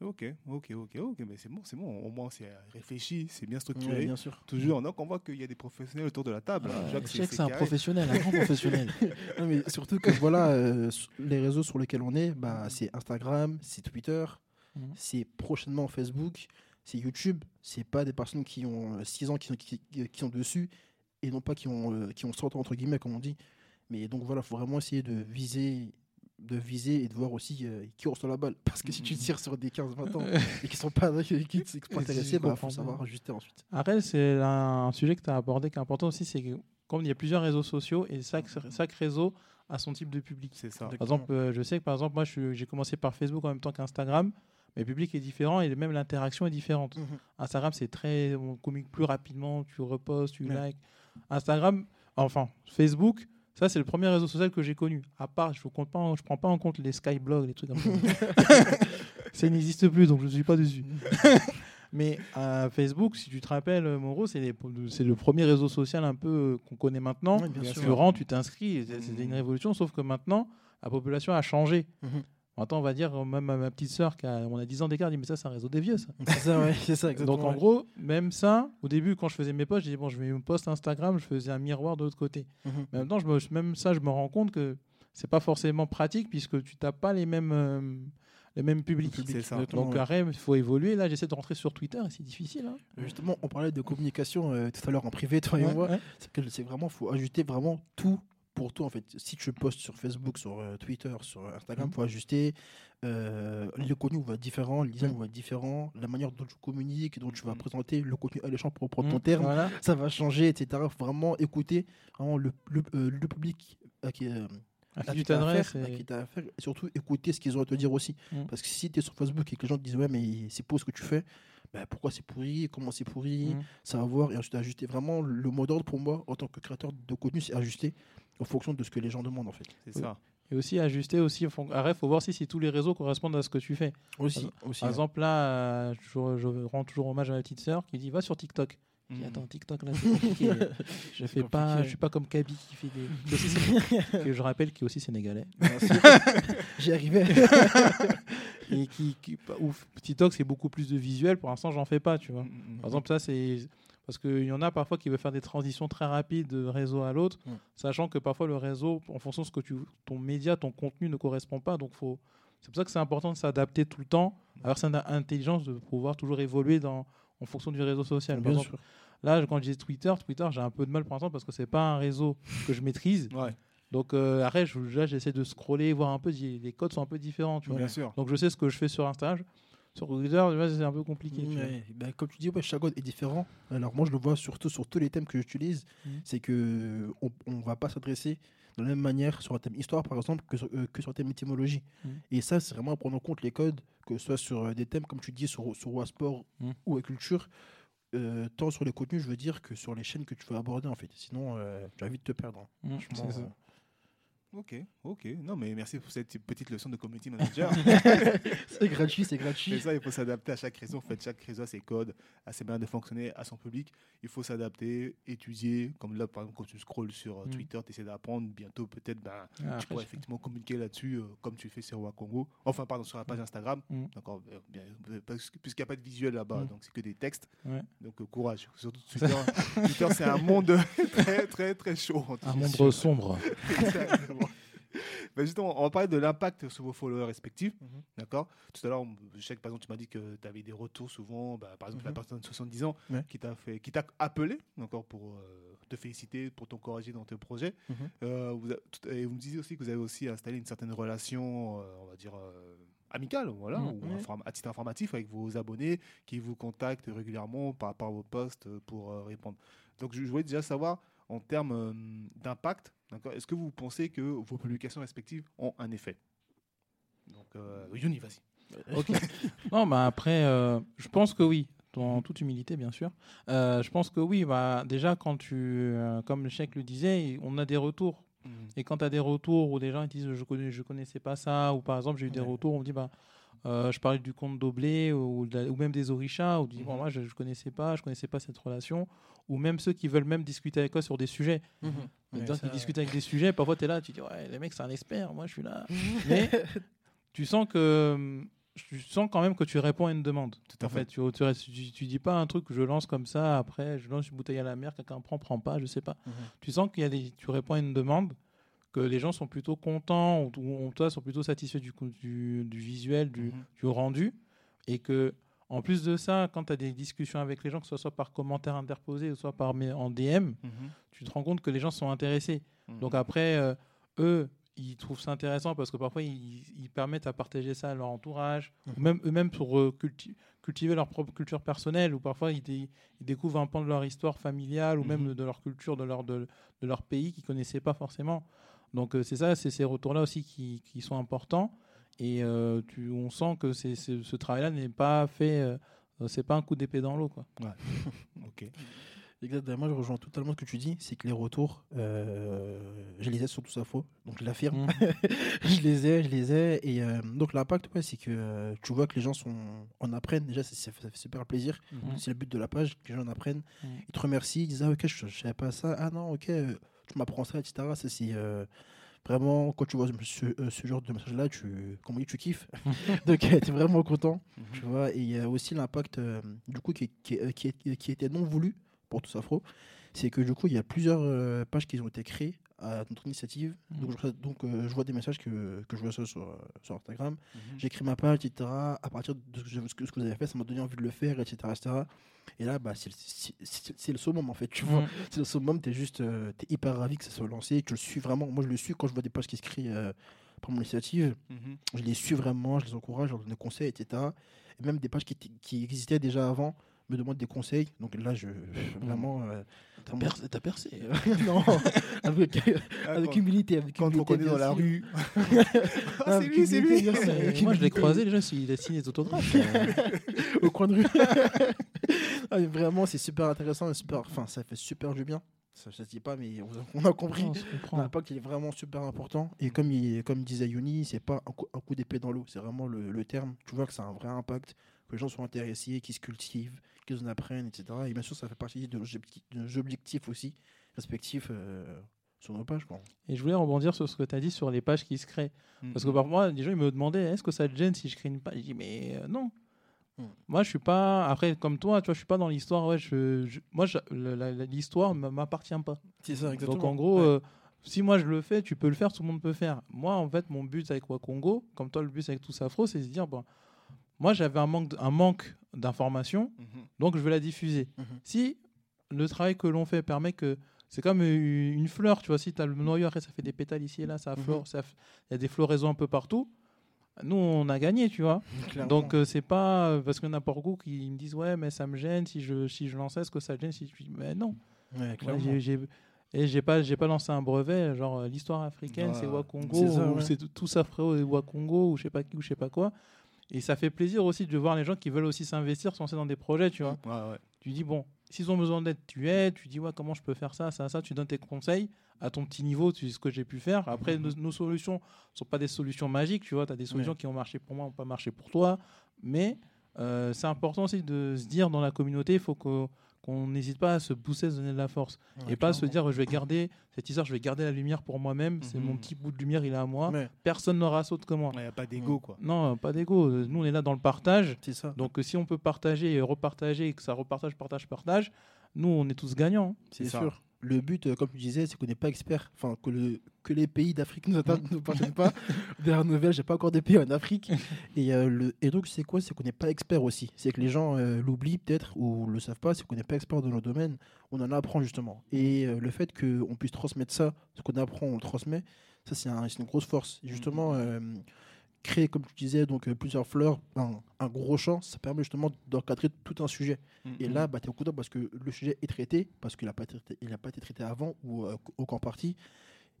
Ok, ok, ok, ok, mais c'est bon, c'est bon. Au moins, c'est réfléchi, c'est bien Ouais, structuré. bien sûr. Toujours, donc on voit qu'il y a des professionnels autour de la table. hein. Jacques, Cheikh, c'est un professionnel, un grand professionnel. Non, mais surtout que voilà, euh, les réseaux sur lesquels on est, bah, c'est Instagram, c'est Twitter, Mhm. c'est prochainement Facebook, c'est YouTube. C'est pas des personnes qui ont 6 ans qui sont, qui, qui- qui sont dessus et non pas qui ont, euh, qui ont 100 ans, entre guillemets, comme on dit. Mais donc voilà, il faut vraiment essayer de viser de viser et de voir aussi euh, qui reçoit la balle. Parce que si tu Mhm. tires sur des 15-20 ans et qui sont pas, qui, qui sont pas intéressés, il bah, faut savoir ajuster ensuite. Après, c'est un sujet que tu as abordé qui est important aussi, c'est que comme il y a plusieurs réseaux sociaux et chaque, chaque réseau a son type de public. C'est ça. Par exemple, euh, je sais que par exemple, moi, j'ai commencé par Facebook en même temps qu'Instagram. Mais le public est différent et même l'interaction est différente. Mhm. Instagram, c'est très. On communique plus rapidement, tu repostes, tu Ouais. likes. Instagram, enfin, Facebook, ça, c'est le premier réseau social que j'ai connu. À part, je ne prends pas en compte les Skyblogs, les trucs comme ça. ça n'existe plus, donc je ne suis pas dessus. Mais euh, Facebook, si tu te rappelles, euh, Moreau, c'est le premier réseau social un peu euh, qu'on connaît maintenant. Bien sûr. Tu rentres, tu t'inscris, c'est- c'était une révolution, sauf que maintenant, la population a changé. Mhm. Maintenant, on va dire, même à ma petite sœur, qui a, on a 10 ans d'écart, elle dit Mais ça, c'est un réseau des vieux, ça. C'est ça, ouais, c'est ça, exactement. Donc, en gros, même ça, au début, quand je faisais mes posts, j'ai dit Bon, je mets mon post Instagram, je faisais un miroir de l'autre côté. Mhm. Mais même temps, je me- même ça, je me rends compte que c'est pas forcément pratique, puisque tu n'as pas les mêmes, euh, les mêmes publics. C'est ça. Donc, après, il faut évoluer. Là, j'essaie de rentrer sur Twitter et c'est difficile. hein. Justement, on parlait de communication euh, tout à l'heure en privé, toi et Ouais, moi. ouais. C'est vraiment, faut ajuster vraiment tout pour toi en fait. Si tu postes sur Facebook, sur euh, Twitter, sur Instagram, Mhm. faut ajuster. Euh, le contenu va être différent, le design Mhm. va être différent, la manière dont tu communiques, dont tu vas Mhm. présenter le contenu alléchant pour reprendre ton Mmh, terme, voilà. ça va changer, etc. Faut vraiment écouter vraiment le, le, euh, le public à qui, À qui tu t'adresses et- qui t'as affaire, et surtout écouter ce qu'ils ont à te dire aussi. Parce que si tu es sur Facebook et que les gens te disent ouais mais c'est pour ce que tu fais, ben, pourquoi c'est pourri, comment c'est pourri, Mm. savoir et ensuite ajuster. Vraiment le mot d'ordre pour moi en tant que créateur de contenu c'est ajuster en fonction de ce que les gens demandent en fait. C'est ça. Et aussi ajuster aussi. il faut- Après, il faut voir si, si tous les réseaux correspondent à ce que tu fais. Aussi, aussi. Par exemple, là, je, je rends toujours hommage à ma petite sœur qui dit va sur TikTok. Mhm. attends, TikTok, là, c'est compliqué. je fais pas, je suis pas comme Kaby qui fait des. aussi que je rappelle qui est aussi sénégalais. J'y arrivais. Et qui, qui ouf, TikTok, c'est beaucoup plus de visuel. Pour l'instant, j'en fais pas, tu vois. Mhm. Par exemple, ça, c'est. Parce qu'il y en a parfois qui veulent faire des transitions très rapides de réseau à l'autre, Mm. sachant que parfois le réseau, en fonction de ce que tu, ton média, ton contenu ne correspond pas. Donc, faut, c'est pour ça que c'est important de s'adapter tout le temps, avoir cette intelligence de pouvoir toujours évoluer dans, en fonction du réseau social. Par Bien exemple, sûr. Là, quand je dis Twitter, Twitter, j'ai un peu de mal pour l'instant parce que c'est pas un réseau que je maîtrise. Ouais, Donc, euh, après, je- là, j'essaie de scroller, voir un peu, les codes sont un peu différents. Tu vois. bien sûr. Donc, je sais ce que je fais sur Instagram. Sur vois, c'est un peu compliqué. tu vois. Ouais, ben, comme tu dis, ouais, chaque code est différent. Alors moi, je le vois surtout sur tous les thèmes que j'utilise. Mhm. C'est que on, on va pas s'adresser de la même manière sur un thème histoire, par exemple, que sur, euh, que sur un thème étymologie. Mhm. Et ça, c'est vraiment à prendre en compte les codes, que ce soit sur euh, des thèmes, comme tu dis, sur, sur Wasport Mhm. ou à culture, euh, tant sur les contenus, je veux dire, que sur les chaînes que tu veux aborder, en fait. Sinon, euh, tu vas vite te perdre. hein. Franchement, c'est ça. Ok, ok. Non, mais merci pour cette petite leçon de community manager. c'est gratuit, c'est C'est gratuit. ça, il faut s'adapter à chaque réseau. En fait, chaque réseau a ses codes, a ses manières de fonctionner, à son public. Il faut s'adapter, étudier. Comme là, par exemple, quand tu scrolles sur euh, Mm. Twitter, tu essaies d'apprendre. Bientôt, peut-être, ben, Ah, tu pourras effectivement communiquer là-dessus, euh, comme tu fais sur Wakongo. Enfin, pardon, sur la page Instagram. Mm. D'accord, euh, puisqu'il n'y a pas de visuel là-bas, Mm. donc c'est que des textes. Ouais. Donc, euh, courage. Surtout Twitter, Twitter c'est un monde très, très, très chaud. Un monde sombre. Exactement. Ben justement, on va parler de l'impact sur vos followers respectifs. Mhm. D'accord? Tout à l'heure, je sais que par exemple, tu m'as dit que tu avais des retours souvent, bah, par exemple, la Mhm. personne de 70 ans Ouais. qui t'a fait, qui t'a appelé encore pour euh, te féliciter, pour t'encourager dans tes projets. Mhm. Euh, vous, a- tout- et vous me disiez aussi que vous avez aussi installé une certaine relation, euh, on va dire, amicale, voilà, ou à titre informatif avec vos abonnés qui vous contactent régulièrement par rapport à vos posts pour euh, répondre. Donc, je, je voulais déjà savoir, en termes euh, d'impact, d'accord, est-ce que vous pensez que vos publications respectives ont un effet? Donc, euh, Yuni, vas-y. Ok. non, bah après, euh, je pense que oui, en toute humilité, bien sûr. Euh, je pense que oui, bah, déjà, quand tu, euh, comme le chèque le disait, on a des retours. Et quand tu as des retours où des gens ils disent je connais, je connaissais pas ça, ou par exemple, j'ai eu des Ouais. retours, on me dit bah, euh, je parlais du conte d'Oblé ou, même des Orishas, ou du, Mhm. bon, moi je ne connaissais pas, je connaissais pas cette relation, ou même ceux qui veulent même discuter avec toi sur des sujets. Ouais, Les gens ça- qui discutent avec des sujets, parfois tu es là, tu dis ouais, le mec c'est un expert, moi je suis là. Mais tu sens que tu sens quand même que tu réponds à une demande. Tout à En fait, tu, tu, restes- tu- tu dis pas un truc que je lance comme ça, après je lance une bouteille à la mer, quelqu'un prend, prend pas, je sais pas. Mhm. Tu sens qu'il y a des, tu réponds à une demande, que les gens sont plutôt contents, ou, ou toi sont plutôt satisfaits du, coup- du, du visuel, du, Mhm. du rendu, et que en plus de ça, quand tu as des discussions avec les gens, que ce soit par commentaire interposé ou soit par en DM, Mhm. tu te rends compte que les gens sont intéressés. Mhm. Donc après, euh, eux, ils trouvent ça intéressant parce que parfois, ils, ils permettent à partager ça à leur entourage, Mhm. ou même eux-mêmes pour euh, culti- cultiver leur propre culture personnelle, ou parfois ils, dé- ils découvrent un pan de leur histoire familiale, ou même de leur culture, de leur, de, de leur pays qu'ils connaissaient pas forcément. Donc euh, c'est ça, c'est ces retours-là aussi qui, qui sont importants. Et euh, tu, on sent que c'est, c'est- ce travail-là n'est pas fait, euh, c'est pas un coup d'épée dans l'eau. Quoi. Ok. Exactement, moi je rejoins totalement ce que tu dis, c'est que les retours, euh, je les ai sur tout ça faux, donc je l'affirme, Mhm. je les ai, je les ai, et euh, donc l'impact, ouais, c'est que euh, tu vois que les gens sont, en apprennent, déjà ça fait, ça fait super plaisir, Mhm. c'est le but de la page, que les gens en apprennent, Mhm. ils te remercient, ils disent ah ok, je, je savais pas ça, ah non, ok, tu m'apprends ça, etc. Ça c'est vraiment, quand tu vois ce, euh, ce genre de message-là, tu, comme on dit, tu kiffes, donc tu es vraiment content. Tu Mhm. vois, et il y a aussi l'impact euh, du coup qui, qui, euh, qui, qui était non voulu pour tous afro, c'est que du coup il y a plusieurs euh, pages qui ont été créées à notre initiative. Mhm. Donc, je, donc euh, je vois des messages que, que je vois ça sur, sur Instagram. Mhm. Créé ma page, etc. À partir de ce que, ce vous avez fait, ça m'a donné envie de le faire, etc. etc. Et là, bah, c'est le- summum en fait. Tu vois, Mhm. c'est le summum. T'es juste, euh, t'es hyper ravi que ça soit lancé. Tu le suis vraiment. Moi, je le suis quand je vois des pages qui se créent euh, par mon initiative. Je les suis vraiment, je les encourage, je leur donne des conseils, etc. Et même des pages qui, qui existaient déjà avant me demandent des conseils. Donc là, je vraiment. euh, T'as vraiment- percé, t'as percé. non, avec, Ah, avec quand- humilité. Avec Quand on humilité, connaît dans la rue. Ah, c'est avec lui, c'est lui. sûr, avec Euh, moi, je l'ai croisé déjà, il a signé des autographes. euh. au coin de rue. Ah, vraiment, c'est super intéressant, super, enfin, ça fait super du bien. Ça, se dit pas, mais on, on a compris. L'impact est vraiment super important. Et comme, il, comme disait Yoni, c'est pas un coup, un coup d'épée dans l'eau, c'est vraiment le, le terme. Tu vois que c'est un vrai impact, que les gens sont intéressés, qu'ils se cultivent, qu'ils en apprennent, etc. Et bien sûr, ça fait partie de nos objectifs, aussi respectifs euh, sur nos pages. Quoi. Et je voulais rebondir sur ce que tu as dit sur les pages qui se créent. Parce que par moi, les gens ils me demandaient est-ce que ça te gêne si je crée une page Je dis mais euh, non. Hmm. Moi, je suis pas. Après, comme toi, tu vois, je suis pas dans l'histoire. Ouais, je, je- Moi, je- l'histoire m'appartient pas. C'est ça, Donc, en gros, euh, si moi je le fais, tu peux le faire, tout le monde peut faire. Moi, en fait, mon but avec Wakongo, comme toi, le but avec tout Afro, c'est de se dire bon, moi, j'avais un manque, un manque d'information, Mhm. donc je vais la diffuser. Mhm. Si le travail que l'on fait permet que c'est comme une fleur, tu vois, si tu as le noyau, après ça fait des pétales ici et là, ça Mhm. flore, il y a des floraisons un peu partout. Nous, on a gagné, tu vois. Donc, euh, c'est pas euh, parce qu'il y en a beaucoup qui me disent ouais, mais ça me gêne si je, si je lançais, est-ce que ça te gêne si tu dis mais non. ouais, Ouais, et j'ai pas, j'ai pas lancé un brevet, genre euh, l'histoire africaine, Ah, c'est Wakongo, ou ouais. c'est tout- tout ça frérot Wakongo, ou je sais pas qui, ou je sais pas quoi. Et ça fait plaisir aussi de voir les gens qui veulent aussi s'investir, se lancer dans des projets, tu vois. Ouais, ouais. Tu dis, bon, s'ils ont besoin d'aide, tu aides, tu dis, ouais, comment je peux faire ça, ça, ça, tu donnes tes conseils à ton petit niveau, tu sais ce que j'ai pu faire. Après, Mhm. nos, nos solutions ne sont pas des solutions magiques, tu vois, tu as des solutions qui ont marché pour moi, n'ont pas marché pour toi. Mais euh, c'est important aussi de se dire dans la communauté, il faut qu'on n'hésite pas à se booster, à se donner de la force. Ouais, et pas se dire, je vais garder cette histoire, je vais garder la lumière pour moi-même, c'est Mhm. mon petit bout de lumière, il est à moi. Ouais, Personne n'aura saute que moi. Il n'y a pas d'ego, quoi. Non, pas d'ego. Nous, on est là dans le partage. c'est ça. Donc, si on peut partager et repartager et que ça repartage, partage, partage, nous, on est tous gagnants. C'est C'est sûr. Le but, euh, comme tu disais, c'est qu'on n'est pas expert. Enfin, que, le, que les pays d'Afrique nous attendent, ne nous appartiennent pas. Dernière nouvelle, j'ai pas encore des pays en Afrique. Et, euh, le, et donc, c'est quoi? C'est qu'on n'est pas expert aussi. C'est que les gens euh, l'oublient peut-être ou le savent pas. C'est qu'on n'est pas expert dans nos domaines. On en apprend justement. Et euh, le fait qu'on puisse transmettre ça, ce qu'on apprend, on le transmet. Ça, c'est un- c'est une grosse force. Et justement, euh, créer, comme tu disais, donc euh, plusieurs fleurs, un, un gros champ, ça permet justement d'encadrer tout un sujet. Et Mhm. là, bah, tu es content parce que le sujet est traité, parce qu'il n'a pas, été traité- il a pas été traité avant ou euh, aucun partie.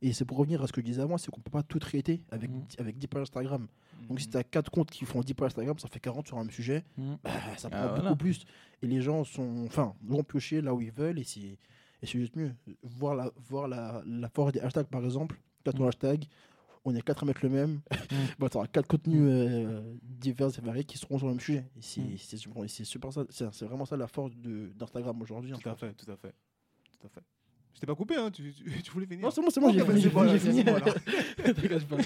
Et c'est pour revenir à ce que je disais avant, c'est qu'on peut pas tout traiter avec, Mhm. avec 10 pages Instagram. Donc si tu as 4 comptes qui font 10 pages Instagram, ça fait 40 sur un même sujet, bah, ça prend Ah, beaucoup voilà. plus. Et les gens sont, enfin, vont piocher là où ils veulent et c'est juste mieux. Voir la, voir la, la force des hashtags par exemple, tu as ton hashtag, on est quatre à mettre le même. bah, tu auras quatre contenus euh, divers et variés qui seront sur le même sujet. C'est Mm. c'est super, c'est ça, vraiment ça la force de- d'Instagram aujourd'hui. Tout à fait, tout à fait. Tout à fait. Je t'ai pas coupé, hein, tu, tu, tu voulais finir. Non, c'est bon, c'est bon, j'ai fini, j'ai fini, voilà, fini.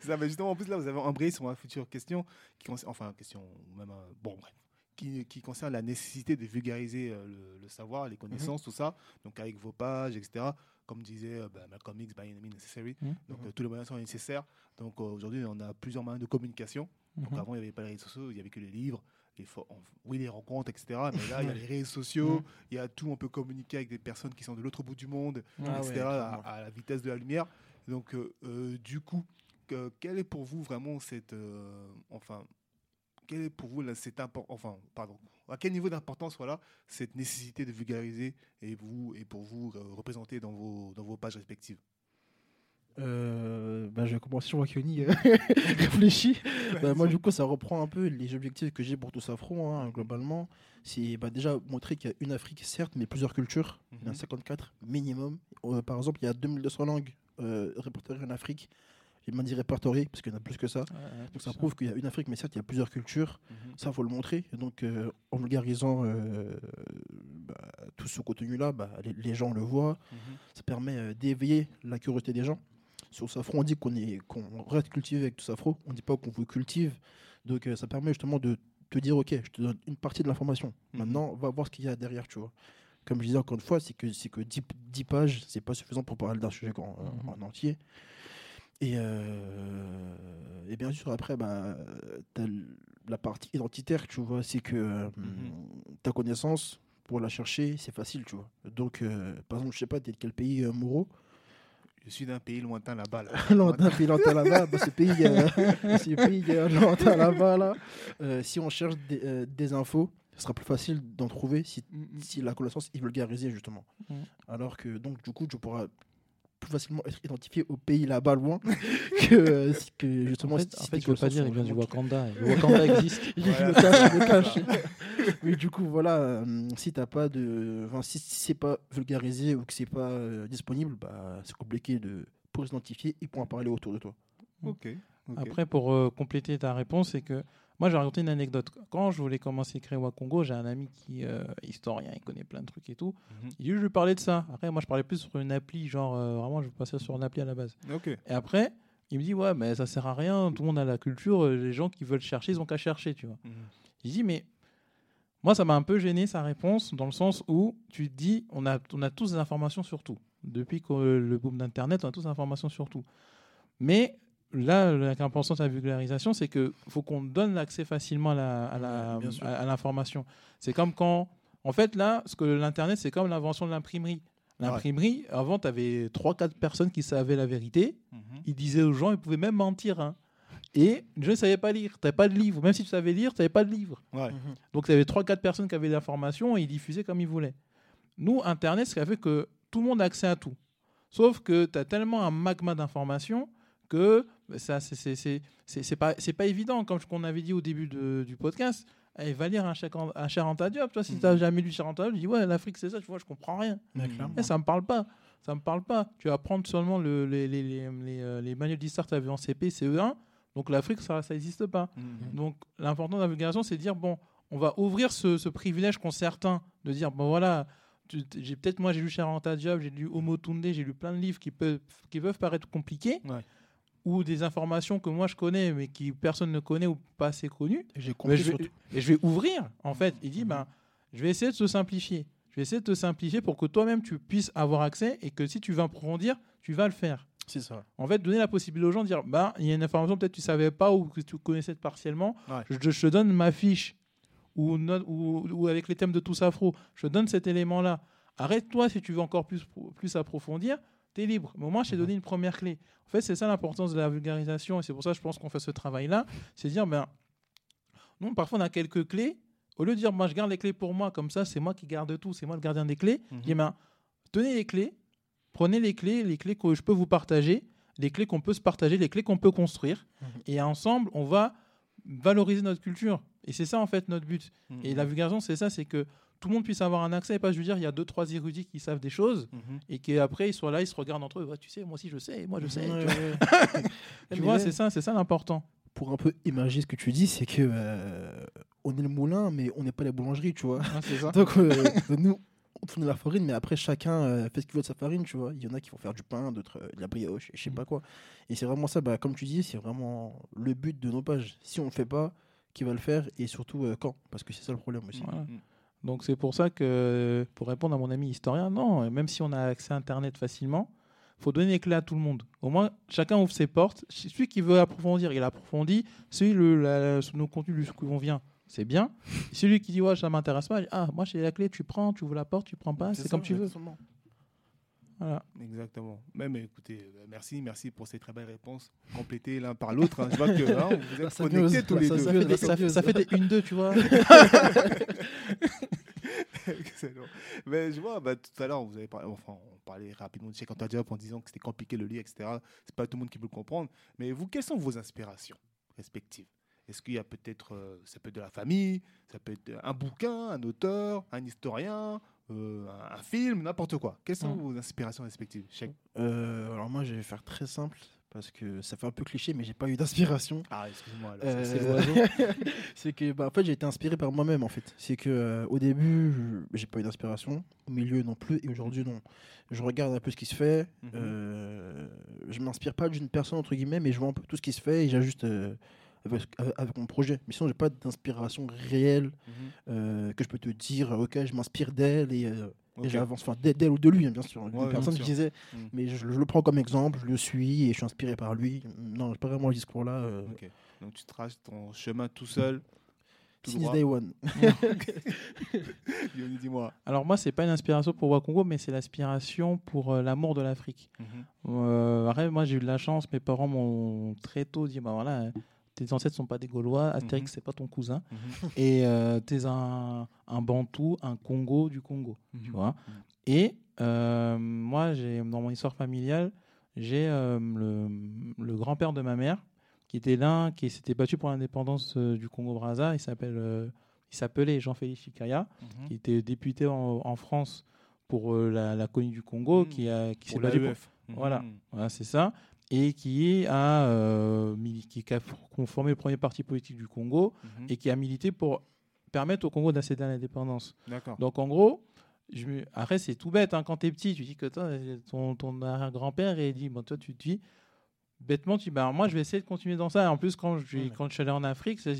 ça, mais justement, en plus, là, vous avez embrayé sur ma future question, qui concerne, enfin, question, même, euh, bon, bref, qui, qui concerne la nécessité de vulgariser euh, le, le savoir, les connaissances, tout ça, donc avec vos pages, etc. Comme disait euh, bah, Malcolm X, by any means necessary. Mhm. Donc, euh, tous les moyens sont nécessaires. Donc, euh, aujourd'hui, on a plusieurs moyens de communication. Donc, Mhm. avant, il n'y avait pas les réseaux sociaux, il n'y avait que les livres. Les oui, les rencontres, etc. Mais là, il y a les réseaux sociaux, Mhm. il y a tout. On peut communiquer avec des personnes qui sont de l'autre bout du monde, Ah etc., ouais, à, à la vitesse de la lumière. Donc, du coup, que- quelle est pour vous vraiment cette. enfin, est pour vous là, Enfin, pardon. À quel niveau d'importance, voilà, cette nécessité de vulgariser et, vous, et pour vous euh, représenter dans vos, dans vos pages respectives? Euh, bah, je vais commencer, vois qu'Yoni euh, réfléchit. Bah, moi, du coup, ça reprend un peu les objectifs que j'ai pour tout Afro, hein, globalement. C'est bah, déjà montrer qu'il y a une Afrique, certes, mais plusieurs cultures. Il y en a Mhm. 54 minimum. Euh, par exemple, il y a 2200 langues euh, répertoriées en Afrique. J'ai même dit répertoriées, parce qu'il y en a plus que ça. Donc ça prouve qu'il y a une Afrique, mais certes, il y a plusieurs cultures. Ça, faut le montrer. Et donc, euh, en vulgarisant euh, bah, tout ce contenu-là, bah, les, les gens le voient. Ça permet euh, d'éveiller la curiosité des gens. Sur Safro, on dit qu'on est qu'on reste cultivé avec tout Safro. On ne dit pas qu'on vous cultive. Donc, ça permet justement de te dire, ok, je te donne une partie de l'information. Mhm. Maintenant, va voir ce qu'il y a derrière, tu vois. Comme je disais encore une fois, c'est que, que 10, 10 pages, c'est pas suffisant pour parler d'un sujet en, Mhm. en entier. Et, euh, et bien sûr, après, bah, tu as la partie identitaire, tu vois, c'est que euh, Mhm. ta connaissance, pour la chercher, c'est facile, tu vois. Donc, euh, par exemple, je sais pas, t'es de quel pays, Moreau? Je suis d'un pays lointain là-bas. Là. Lointain, pays lointain là-bas, bah, ce pays, ce pays lointain là-bas, là, si on cherche des, des infos, ce sera plus facile d'en trouver si, si la connaissance est vulgarisée, justement. Mm. Alors que, donc, du coup, tu pourras plus facilement être identifié au pays là-bas loin que, euh, que justement En fait, en fait je veux pas dire, il vient du Wakanda. et Le Wakanda existe. il Voilà. le cache, il le cache. Mais du coup, voilà, euh, si t'as pas de, enfin, si, si c'est pas vulgarisé ou que c'est pas euh, disponible, bah, c'est compliqué de pour s'identifier et pour en parler autour de toi. Ok. ok. Après, pour euh, compléter ta réponse, c'est que moi, j'ai raconté une anecdote. Quand je voulais commencer à écrire Wakongo, j'ai un ami qui est historien, il connaît plein de trucs et tout. Mhm. Il dit, je lui parlais de ça. Après, moi, je parlais plus sur une appli, genre, euh, vraiment, je passais sur une appli à la base. Ok. Et après, il me dit, ouais, mais ça sert à rien, tout le monde a la culture, euh, les gens qui veulent chercher, ils ont qu'à chercher, tu vois. Mhm. Il dit, mais moi, ça m'a un peu gêné sa réponse, dans le sens où tu te dis, on a, on a tous des informations sur tout. Depuis que euh, le boom d'Internet, on a tous des informations sur tout. Mais là, l'importance de la vulgarisation, c'est qu'il faut qu'on donne l'accès facilement à l'information. C'est comme quand. En fait, là, ce que l'Internet, c'est comme l'invention de l'imprimerie. L'imprimerie, avant, tu avais 3-4 personnes qui savaient la vérité. Mhm. Ils disaient aux gens, ils pouvaient même mentir. hein. Et les gens ne savaient pas lire. Tu n'avais pas de livre. Même si tu savais lire, tu n'avais pas de livre. Ouais. Donc, il y avait 3-4 personnes qui avaient l'information et ils diffusaient comme ils voulaient. Nous, Internet, ce qui a fait que tout le monde a accès à tout. Sauf que tu as tellement un magma d'informations que ça, c'est- pas, c'est pas évident. Comme on avait dit au début de- du podcast, il va lire un un Diop. Toi, si Mhm. tu n'as jamais lu cher Anta Diop, tu dis Ouais, l'Afrique, c'est ça. Tu vois, je comprends rien. Mhm. clairement. Eh, ça me parle pas. Ça me parle pas. Tu vas prendre seulement le- les, les, les, les, euh, manuels d'histoire que tu avais en CP, CE1. Donc l'Afrique, ça n'existe pas. Mhm. Donc l'important de la vulgarisation, c'est de dire bon, on va ouvrir ce, ce privilège qu'ont certains de dire bon voilà, j'ai peut-être moi j'ai lu Charanta Diop, j'ai lu Homo Tunde, j'ai lu plein de livres qui peuvent qui peuvent paraître compliqués Ouais. Ou des informations que moi je connais mais qui personne ne connaît ou pas assez connues. Et J'ai Mais compris je vais, surtout. et je vais ouvrir, en fait. Il dit, ben, je vais essayer de te simplifier. Je vais essayer de te simplifier pour que toi-même, tu puisses avoir accès et que si tu veux approfondir, tu vas le faire. C'est ça. En fait, donner la possibilité aux gens de dire, ben, il y a une information peut-être que tu savais pas ou que tu connaissais partiellement. Ouais. Je, je te donne ma fiche ou, no- ou, ou avec les thèmes de tous afro. Je te donne cet élément-là. Arrête-toi si tu veux encore plus, plus approfondir. Tu es libre. Mais au moins, je t'ai Mhm. donné une première clé. En fait, c'est ça l'importance de la vulgarisation. Et c'est pour ça que je pense qu'on fait ce travail-là. C'est dire, ben, nous, parfois, on a quelques clés. Au lieu de dire, moi, je garde les clés pour moi, comme ça, c'est moi qui garde tout, c'est moi le gardien des clés. Mhm. Je dis, ben, tenez les clés, prenez les clés, les clés que je peux vous partager, les clés qu'on peut se partager, les clés qu'on peut construire. Mhm. Et ensemble, on va valoriser notre culture. Et c'est ça, en fait, notre but. Mhm. Et la vulgarisation, c'est ça, c'est que tout le monde puisse avoir un accès. Et pas, je veux dire, il y a deux, trois érudits qui savent des choses Mhm. et qu'après, ils soient là, ils se regardent entre eux. Ouais, tu sais, moi aussi, je sais, moi, je sais. Ouais, tu vois. ouais. C'est ça, c'est ça l'important. Pour un peu émerger ce que tu dis, c'est que euh, on est le moulin, mais on n'est pas la boulangerie, tu vois. C'est ça. Donc euh, nous, on tourne la farine, mais après chacun euh, fait ce qu'il veut de sa farine, tu vois. Il y en a qui vont faire du pain, d'autres euh, de la brioche, je sais Mm. pas quoi. Et c'est vraiment ça, bah, comme tu dis, c'est vraiment le but de nos pages. Si on le fait pas, qui va le faire et surtout euh, quand? Parce que c'est ça le problème aussi. Voilà. Mhm. Donc c'est pour ça que, pour répondre à mon ami historien, non, même si on a accès à Internet facilement, faut donner les clés à tout le monde. Au moins, chacun ouvre ses portes. Celui qui veut approfondir, il approfondit. Celui, le, la, nos contenus lui convient, c'est bien. Celui qui dit, ouais, ça m'intéresse pas, il dit, ah, moi j'ai la clé, tu prends, tu ouvres la porte, tu prends pas, c'est ça, comme tu veux. Voilà. Exactement. Même écoutez, euh, merci, merci pour ces très belles réponses complétées l'un par l'autre. hein. Je vois que hein, vous êtes Ça connectés tous les ça- deux. ça Ça fait des, ça ça, fait- ça fait des une deux, tu vois. Excellent. Mais je vois, bah, tout à l'heure, vous avez parlé, enfin, on parlait rapidement de Cheikh Anta Diop en disant que c'était compliqué le lire, etc. C'est pas tout le monde qui peut le comprendre. Mais vous, quelles sont vos inspirations respectives? Est-ce qu'il y a peut-être, euh, ça peut être de la famille, ça peut être un bouquin, un auteur, un historien, euh, un, film, n'importe quoi. Quelles sont Mm. vos inspirations respectives Cheikh Euh, alors moi, je vais faire très simple parce que ça fait un peu cliché, mais j'ai pas eu d'inspiration. Ah, excuse-moi. Euh, c'est- c'est l'oiseau. c'est que bah, en fait j'ai été inspiré par moi-même en fait. C'est que euh, au début je- j'ai pas eu d'inspiration, au milieu non plus et aujourd'hui non. Je regarde un peu ce qui se fait. Euh, je m'inspire pas d'une personne entre guillemets, mais je vois un peu tout ce qui se fait et j'ajuste euh, avec, avec mon projet. Mais sinon j'ai pas d'inspiration réelle Mhm. euh, que je peux te dire. Ok, je m'inspire d'elle et, euh, j'avance. Enfin d'elle ou de lui hein, bien sûr. Une Ouais, bien personne qui disait, Mm. mais je, je le prends comme exemple, je le suis et je suis inspiré par lui. Non, j'ai pas vraiment le discours là. Euh. Donc tu traces ton chemin tout seul. Tout since droit. day one. Yoni, dis-moi. Alors moi, c'est pas une inspiration pour Wakongo, mais c'est l'inspiration pour euh, l'amour de l'Afrique. Mhm. Euh, après, moi, j'ai eu de la chance. Mes parents m'ont très tôt dit, bah voilà, euh, tes ancêtres sont pas des Gaulois, Astérix Mhm. c'est pas ton cousin, Mhm. et euh, t'es un, un Bantou, un Congo du Congo, tu Mhm. vois. Et euh, moi, j'ai dans mon histoire familiale, j'ai euh, le, le grand-père de ma mère qui était l'un qui s'était battu pour l'indépendance euh, du Congo-Brazza. Il s'appelle, il s'appelait Jean-Félix Chikaya, qui était député en, en France pour la, la colonie du Congo, qui a qui s'est battu pour, voilà, c'est ça. Et qui a, euh, qui a conformé le premier parti politique du Congo Mhm. et qui a milité pour permettre au Congo d'accéder à l'indépendance. Donc en gros, je me- après c'est tout bête, hein, quand tu es petit, tu dis que toi, ton, ton arrière-grand-père et dit, bon, toi tu te dis, bêtement, tu dis, bah, moi je vais essayer de continuer dans ça. Et en plus, quand je, Ouais. quand je suis allé en Afrique, c'est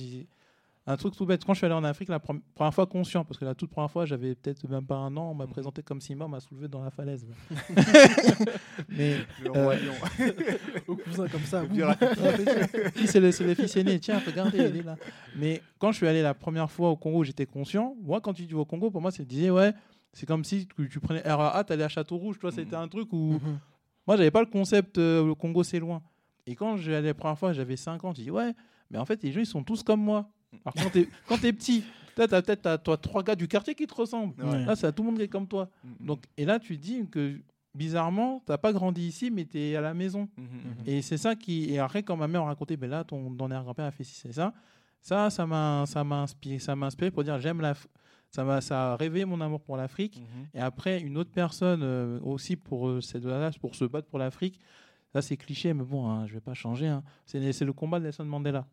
un truc tout bête. Quand je suis allé en Afrique, la pre- première fois conscient, parce que la toute première fois, j'avais peut-être même pas un an, on m'a Mhm. présenté comme Simba, on m'a soulevé dans la falaise. Mais Le euh. Au cousin comme ça. C'est le, fils aîné. Tiens, regardez, il est là. Mais quand je suis allé la première fois au Congo, j'étais conscient. Moi, quand tu dis au Congo, pour moi, c'est disais, ouais, c'est comme si tu, tu prenais RAA, tu allais à Château Rouge. Toi, c'était un truc où. Mhm. Moi, j'avais pas le concept, euh, le Congo, c'est loin. Et quand j'y allais la première fois, j'avais 5 ans, je dis, ouais, mais en fait, les gens, ils sont tous comme moi. Alors, quand t'es, quand t'es petit, toi, t'as peut-être t'as- toi, trois gars du quartier qui te ressemblent. Ouais. Là, c'est tout le monde qui est comme toi. Mhm. Donc, et là, tu te dis que bizarrement, t'as pas grandi ici, mais tu es à la maison. Mhm. Et c'est ça qui. Et après, quand ma mère racontait, ben là, ton, ton arrière-grand-père a fait ci, c'est ça. Ça, ça m'a, ça m'a inspiré, ça m'a inspiré pour dire j'aime la. Ça m'a, ça a réveillé mon amour pour l'Afrique. Et après, une autre personne euh, aussi pour euh, cette là pour se battre pour l'Afrique. Ça, c'est cliché, mais bon, hein, je vais pas changer. hein. C'est, c'est le combat de Nelson Mandela.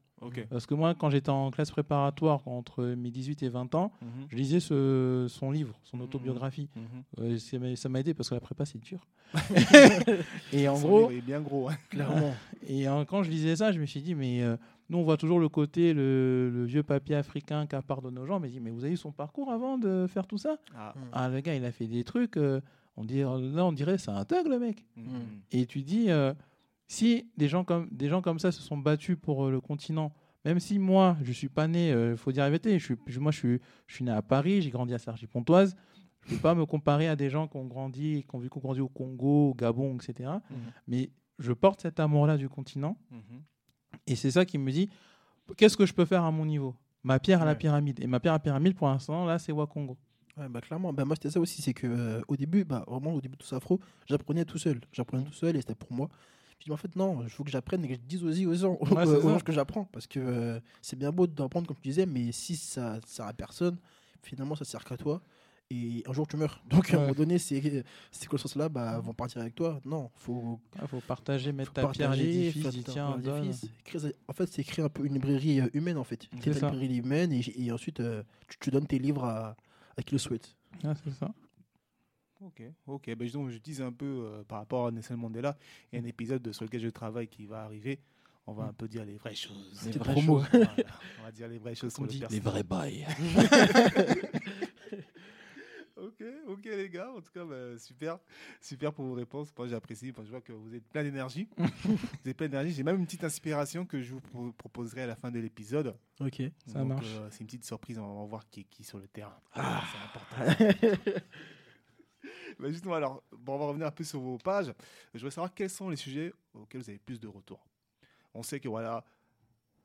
Parce que moi, quand j'étais en classe préparatoire entre mes 18 et 20 ans, Mhm. je lisais ce, son livre, son Mhm. autobiographie. Mhm. Euh, ça m'a- aidé parce que la prépa, c'est dur. et en Son gros, livre est bien gros. hein. Clairement. et quand je lisais ça, je me suis dit, mais euh, nous, on voit toujours le côté, le, le vieux papier africain qu'appart de nos gens. Mais, je dis, mais vous avez eu son parcours avant de faire tout ça? Ah. Ah, le gars, il a fait des trucs. euh, on dirait, là, on dirait, c'est un thug, le mec. Mhm. Et tu dis, euh, si des gens, comme, des gens comme ça se sont battus pour euh, le continent, même si moi, je suis pas né, il faut dire la vérité, je suis, je- moi, je suis, je suis né à Paris, j'ai grandi à Sergi-Pontoise. Je ne peux pas me comparer à des gens qui ont grandi, qui ont vu qu'on grandi au Congo, au Gabon, etc. Mhm. Mais je porte cet amour-là du continent. Mhm. Et c'est ça qui me dit, qu'est-ce que je peux faire à mon niveau? Ma pierre à la pyramide. Et ma pierre à la pyramide, pour l'instant, là, c'est Wakongo. Ouais, bah, clairement. Bah, moi, c'était ça aussi. C'est que euh, au début, bah, vraiment, au début de tout ça, afro, j'apprenais tout seul. J'apprenais tout seul et c'était pour moi. Je dis, en fait, non, il faut que j'apprenne et que je dise aussi aux gens, Ouais, aux gens que j'apprends. Parce que euh, c'est bien beau d'apprendre, comme tu disais, mais si ça sert à personne, finalement, ça sert qu'à toi. Et un jour, tu meurs. Donc, à un moment donné, ces, ces connaissances-là bah, vont partir avec toi. Non, faut, Il faut partager, mettre faut ta pierre à partager, l'édifice, tiens, pierre à l'édifice. Créer- En fait, c'est créer un peu une librairie euh, humaine, en fait. C'est ça. librairie humaine et, et ensuite, euh, tu, tu donnes tes livres à, à qui le souhaite. Ah, c'est ça. Ok, ok. Ben, donc, je dis un peu euh, par rapport à Nelson Mandela. Il y a un épisode de- sur lequel je travaille qui va arriver. On va un peu dire les vraies choses. Les Petite vraies choses. Voilà, on va dire les vraies choses On le dit les personnage. vrais bails. Ok, ok les gars, en tout cas, bah, super, super pour vos réponses. Moi j'apprécie, Enfin, je vois que vous êtes plein d'énergie. vous êtes plein d'énergie. J'ai même une petite inspiration que je vous pro- proposerai à la fin de l'épisode. Ok. Ça Donc, marche. euh, c'est une petite surprise, on va voir qui est qui sur le terrain. Ah, c'est important. Bah, justement, alors, bon, on va revenir un peu sur vos pages. Je voudrais savoir quels sont les sujets auxquels vous avez plus de retours. On sait que voilà,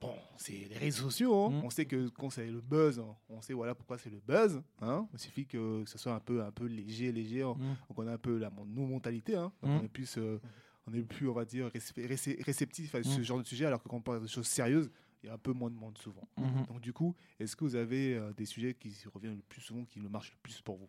bon, c'est les réseaux sociaux. hein. Mm. On sait que quand c'est le buzz, hein, on sait voilà pourquoi c'est le buzz. hein. Il suffit que ce soit un peu, un peu léger, léger. hein. Mm. Donc on a un peu la nos mentalités. Donc Mm. on est plus, euh, on est plus, on va dire, récep- récep- réceptif à ce Mm. genre de sujet, alors que quand on parle de choses sérieuses, il y a un peu moins de monde souvent. Donc du coup, est-ce que vous avez euh, des sujets qui reviennent le plus souvent, qui le marchent le plus pour vous?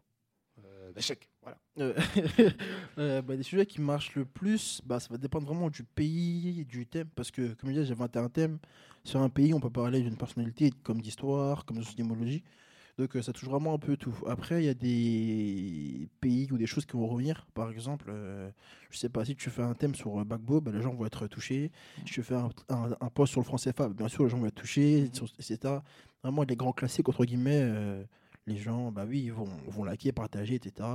L'échec, voilà. Euh, euh, bah, des sujets qui marchent le plus, bah, ça va dépendre vraiment du pays du thème. Parce que, comme je disais, j'ai 21 thèmes. Sur un pays, on peut parler d'une personnalité comme d'histoire, comme de. Donc, euh, ça touche vraiment un peu tout. Après, il y a des pays ou des choses qui vont revenir. Par exemple, euh, je sais pas, si tu fais un thème sur euh, Bagbo, bah, les gens vont être touchés. Si tu fais un, un, post sur le franc CFA, bien sûr, les gens vont être touchés, etc. Vraiment, les grands classiques, entre guillemets, euh, les gens, bah oui, ils vont, vont liker, partager, etc.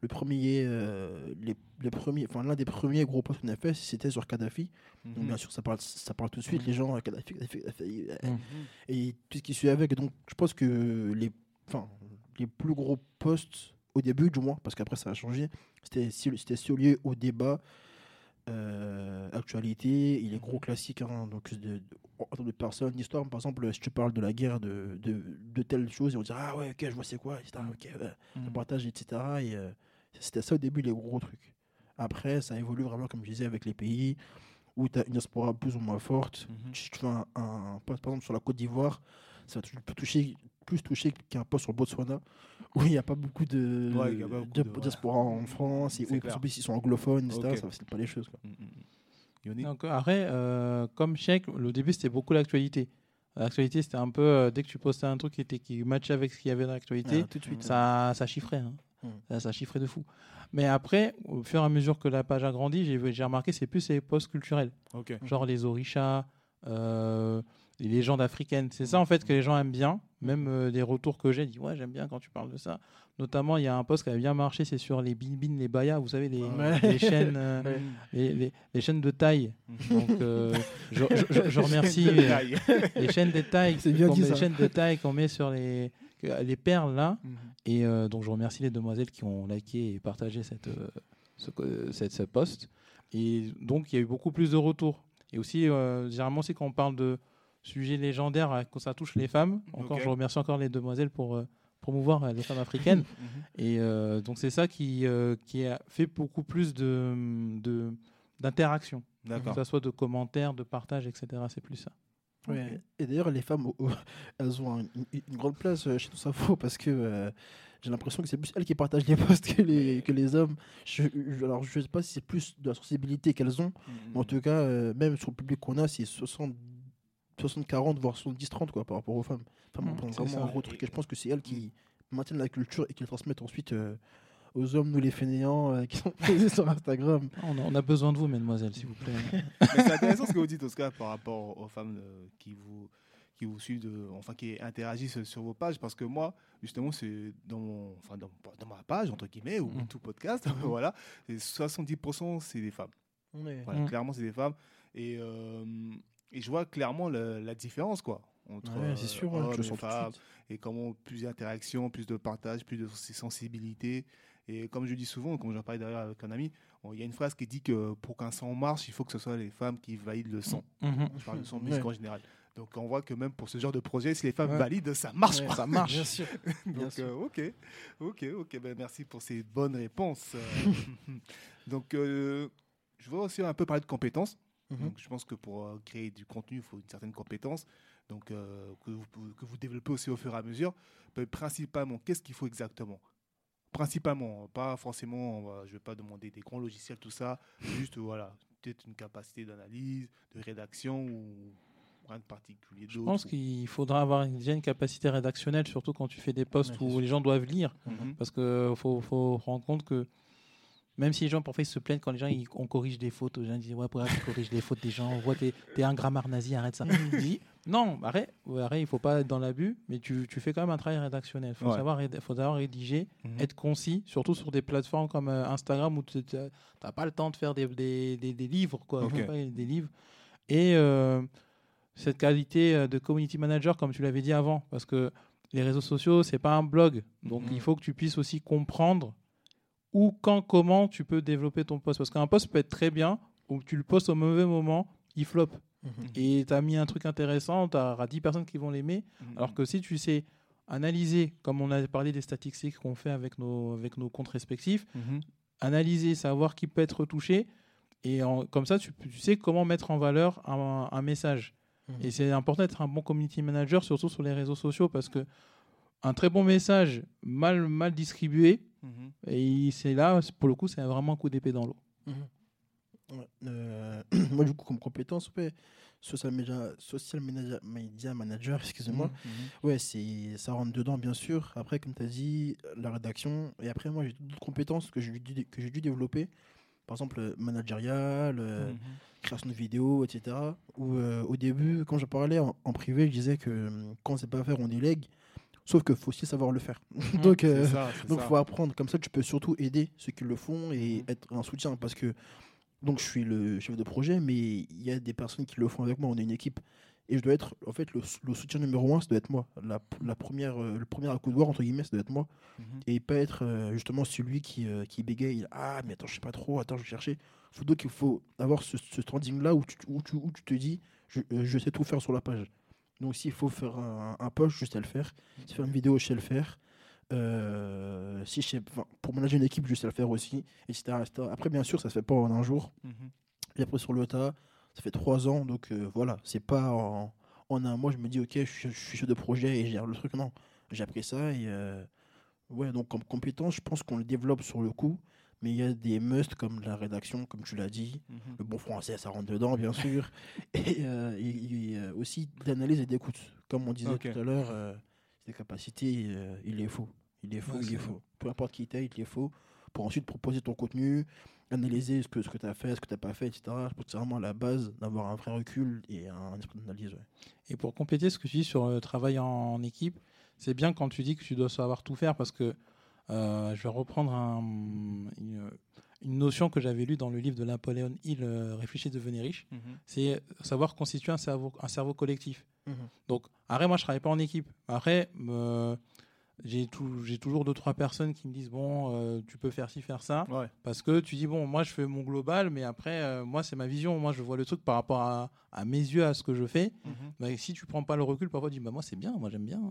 Le premier, euh, les, les premiers, enfin l'un des premiers gros posts qu'on a fait, c'était sur Kadhafi. Donc Mhm. bien sûr, ça parle, ça parle tout de suite. Mhm. Les gens, euh, Kadhafi, Kadhafi, Kadhafi, euh, Mhm. et tout ce qui suit avec. Donc je pense que les, enfin, les plus gros posts au début, du moins, parce qu'après ça a changé, c'était c'était lié au débat. Euh, actualité, il est gros classique, hein, donc de, de, de personnes, d'histoire, par exemple, si tu parles de la guerre de, de, de telles choses, ils vont dire Ah ouais, ok, je vois c'est quoi, etc. Ok, ouais le Mhm. partage, etc. Et euh, c'était ça au début, les gros trucs. Après, ça évolue vraiment, comme je disais, avec les pays où tu as une diaspora plus ou moins forte. Si tu fais un, un par exemple, sur la Côte d'Ivoire, ça peut toucher, plus toucher qu'un post sur le Botswana, où il n'y a pas beaucoup de, Ouais, il y a pas beaucoup de, de- ouais. diaspora en France, et où clair. en plus, ils sont anglophones, etc. Ok. Ça facilite pas les choses. Quoi. Mhm, mhm. Yoni Donc, après, euh, comme chèque, le début c'était beaucoup l'actualité. L'actualité c'était un peu euh, dès que tu postais un truc qui, était, qui matchait avec ce qu'il y avait dans l'actualité, Ah, tout de suite. ça, ça chiffrait. hein. Mm. Ça, ça chiffrait de fou. Mais après, au fur et à mesure que la page a grandi, j'ai remarqué c'est plus les posts culturels, Ok. genre les orishas, euh, les légendes africaines. C'est ça en fait que les gens aiment bien. Même euh, des retours que j'ai, dit ouais j'aime bien quand tu parles de ça. Notamment il y a un post qui avait bien marché, c'est sur les bin les bayas, vous savez les, Ouais. les chaînes. euh, Ouais. les, les- les chaînes de taille. Donc, euh, je, je- je- je remercie les chaînes de taille, C'est bien dit, met- ça. les chaînes de taille qu'on met sur les, les perles là. Mhm. Et euh, donc, je remercie les demoiselles qui ont liké et partagé cette, ce, cette, ce post. Et donc, il y a eu beaucoup plus de retours. Et aussi, généralement, c'est quand on parle de sujets légendaires, euh, quand ça touche les femmes. Encore, je remercie encore les demoiselles pour euh, promouvoir euh, les femmes africaines. Et euh, donc, c'est ça qui, euh, qui a fait beaucoup plus de, de, d'interaction. Que ce soit de commentaires, de partages, etc. C'est plus ça. Et d'ailleurs, les femmes, oh, oh, elles ont un- une, une grande place chez Tout ça faux parce que euh, j'ai l'impression que c'est plus elles qui partagent les posts que les, que les hommes. Je, je- alors, je sais pas si c'est plus de la sensibilité qu'elles ont, mais en tout cas, euh, même sur le public qu'on a, c'est 60, 60-40, voire 70-30 quoi, par rapport aux femmes. Femmes Mm, vraiment ça. un gros truc et je pense que c'est elles qui maintiennent la culture et qui le transmettent ensuite euh, aux hommes, nous les fainéants, euh, qui sont présents sur Instagram. On a, on a besoin de vous, mesdemoiselles, s'il vous plaît. C'est intéressant ce que vous dites, Oscar, par rapport aux femmes euh, qui vous qui vous suivent, de- enfin qui interagissent sur vos pages, parce que moi, justement, c'est dans mon, enfin dans, dans ma page entre guillemets ou Mhm. tout podcast, voilà, c'est 70% c'est des femmes. Voilà, clairement c'est des femmes et euh, et je vois clairement le- la différence quoi entre Ouais, c'est euh, sûr, ouais, hommes je sens femmes et comment plus d'interactions, plus de partage, plus de sensibilité. Et comme je dis souvent, comme j'en parlais d'ailleurs avec un ami, il y a une phrase qui dit que pour qu'un sang marche, il faut que ce soit les femmes qui valident le sang. Mhm. Je parle de Ouais. musique en général. Donc on voit que même pour ce genre de projet, si les femmes Ouais. valident, ça marche. Ouais. Ça marche. Bien sûr. Bien Donc sûr. euh, ok, ok, ok. Ben, merci pour ces bonnes réponses. Euh, Donc euh, je veux aussi un peu parler de compétences. Mhm. Donc, je pense que pour euh, créer du contenu, il faut une certaine compétence donc, euh, que, vous, pouvez- que vous développez aussi au fur et à mesure. Mais principalement, qu'est-ce qu'il faut exactement? Principalement, pas forcément, euh, je ne vais pas demander des grands logiciels, tout ça. Juste, voilà, peut-être une capacité d'analyse, de rédaction ou rien de particulier. Je pense qu'il faudra avoir une- déjà une capacité rédactionnelle, surtout quand tu fais des posts Ouais, où les gens doivent lire. Mhm. Parce qu'il faut, faut rendre compte que même si les gens parfois ils se plaignent quand les gens ils- on corrige des fautes, les gens disent ouais pourquoi tu corriges les fautes des gens, on voit t'es es un grammar nazi, arrête ça. Dis non, arrête, ouais, arrête, il faut pas être dans l'abus, mais tu, tu fais quand même un travail rédactionnel. Il faut, Ouais. savoir, réd- faut savoir rédiger, Mhm. être concis, surtout sur des plateformes comme euh, Instagram où tu n'as pas le temps de faire des, des, des- des livres, quoi, Ok. Faut pas des livres. Et euh, cette qualité euh, de community manager, comme tu l'avais dit avant, parce que les réseaux sociaux, c'est pas un blog. Donc Mhm. il faut que tu puisses aussi comprendre où, quand, comment tu peux développer ton post. Parce qu'un post peut être très bien, ou tu le postes au mauvais moment, il flop. Mhm. Et tu as mis un truc intéressant, tu auras 10 personnes qui vont l'aimer. Mhm. Alors que si tu sais analyser, comme on a parlé des statistiques qu'on fait avec nos, avec nos comptes respectifs, Mhm. analyser, savoir qui peut être touché, et en- comme ça, tu, tu sais comment mettre en valeur un, un message. Et c'est important d'être un bon community manager, surtout sur les réseaux sociaux, parce que un très bon message mal, mal distribué, Mhm. et c'est là, pour le coup, c'est vraiment un coup d'épée dans l'eau. Ouais, euh, moi, du coup, comme compétence, ouais, social media, social media, media manager, excusez-moi, Mhm. ouais, c'est, ça rentre dedans, bien sûr. Après, comme tu as dit, la rédaction. Et après, moi, j'ai d'autres compétences que j'ai dû, que j'ai dû développer. Par exemple, managérial, euh, Mhm. création de vidéos, etc. Où, euh, au début, quand je parlais en, en privé, je disais que euh, quand on sait pas faire, on délègue. Sauf qu'il faut aussi savoir le faire. donc, C'est euh, ça, donc, ça. faut apprendre. Comme ça, tu peux surtout aider ceux qui le font et Mhm. être un soutien. Parce que, donc, je suis le chef de projet, mais il y a des personnes qui le font avec moi. On est une équipe. Et je dois être, en fait, le, le soutien numéro un, ça doit être moi. La, la première, euh, le premier accoudoir, entre guillemets, ça doit être moi. Mhm. Et pas être euh, justement celui qui, euh, qui bégaye. Ah, mais attends, je sais pas trop, attends, je vais chercher. Faut donc il faut avoir ce, ce standing-là où tu, où, tu, où tu te dis, je, je sais tout faire sur la page. Donc, s'il faut faire un, un post, je sais le faire. Si faire une vidéo, je sais le faire. Euh, si je sais, pour manager une équipe, je sais le faire aussi, etc., etc. Après, bien sûr, ça se fait pas en un jour. Mhm. Et après, sur le tas, ça fait trois ans, donc euh, voilà, c'est pas en, en un mois, je me dis, ok, je, suis- je suis chef de projet et je gère le truc. Non, j'ai appris ça et euh, ouais, donc comme compétence, je pense qu'on le développe sur le coup, mais il y a des musts comme la rédaction, comme tu l'as dit, Mhm. le bon français, ça rentre dedans, bien sûr, et, euh, et- et, euh, aussi d'analyse et d'écoute. Comme on disait tout à l'heure, euh, capacités, euh, il les faut. Il les faut, Ouais, il les c'est faut. Peu importe qui t'es, il les faut pour ensuite proposer ton contenu, analyser ce que, ce que tu as fait, ce que tu n'as pas fait, etc. Je pense que c'est vraiment la base d'avoir un vrai recul et un esprit d'analyse. ouais. Et pour compléter ce que tu dis sur le travail en, en équipe, c'est bien quand tu dis que tu dois savoir tout faire parce que euh, je vais reprendre un- une, une notion que j'avais lue dans le livre de Napoléon Hill, euh, Réfléchir, devenir riche. Mhm. C'est savoir constituer un cerveau, un cerveau collectif. Mhm. Donc, après, moi, je travaille pas en équipe. Après, euh, j'ai toujours deux, trois personnes qui me disent Bon, euh, tu peux faire ci, faire ça. Ouais. Parce que tu dis, bon, moi, je fais mon global, mais après, moi, c'est ma vision. Moi, je vois le truc par rapport à, à mes yeux, à ce que je fais. Bah, si tu prends pas le recul, parfois tu dis bah moi c'est bien, moi j'aime bien.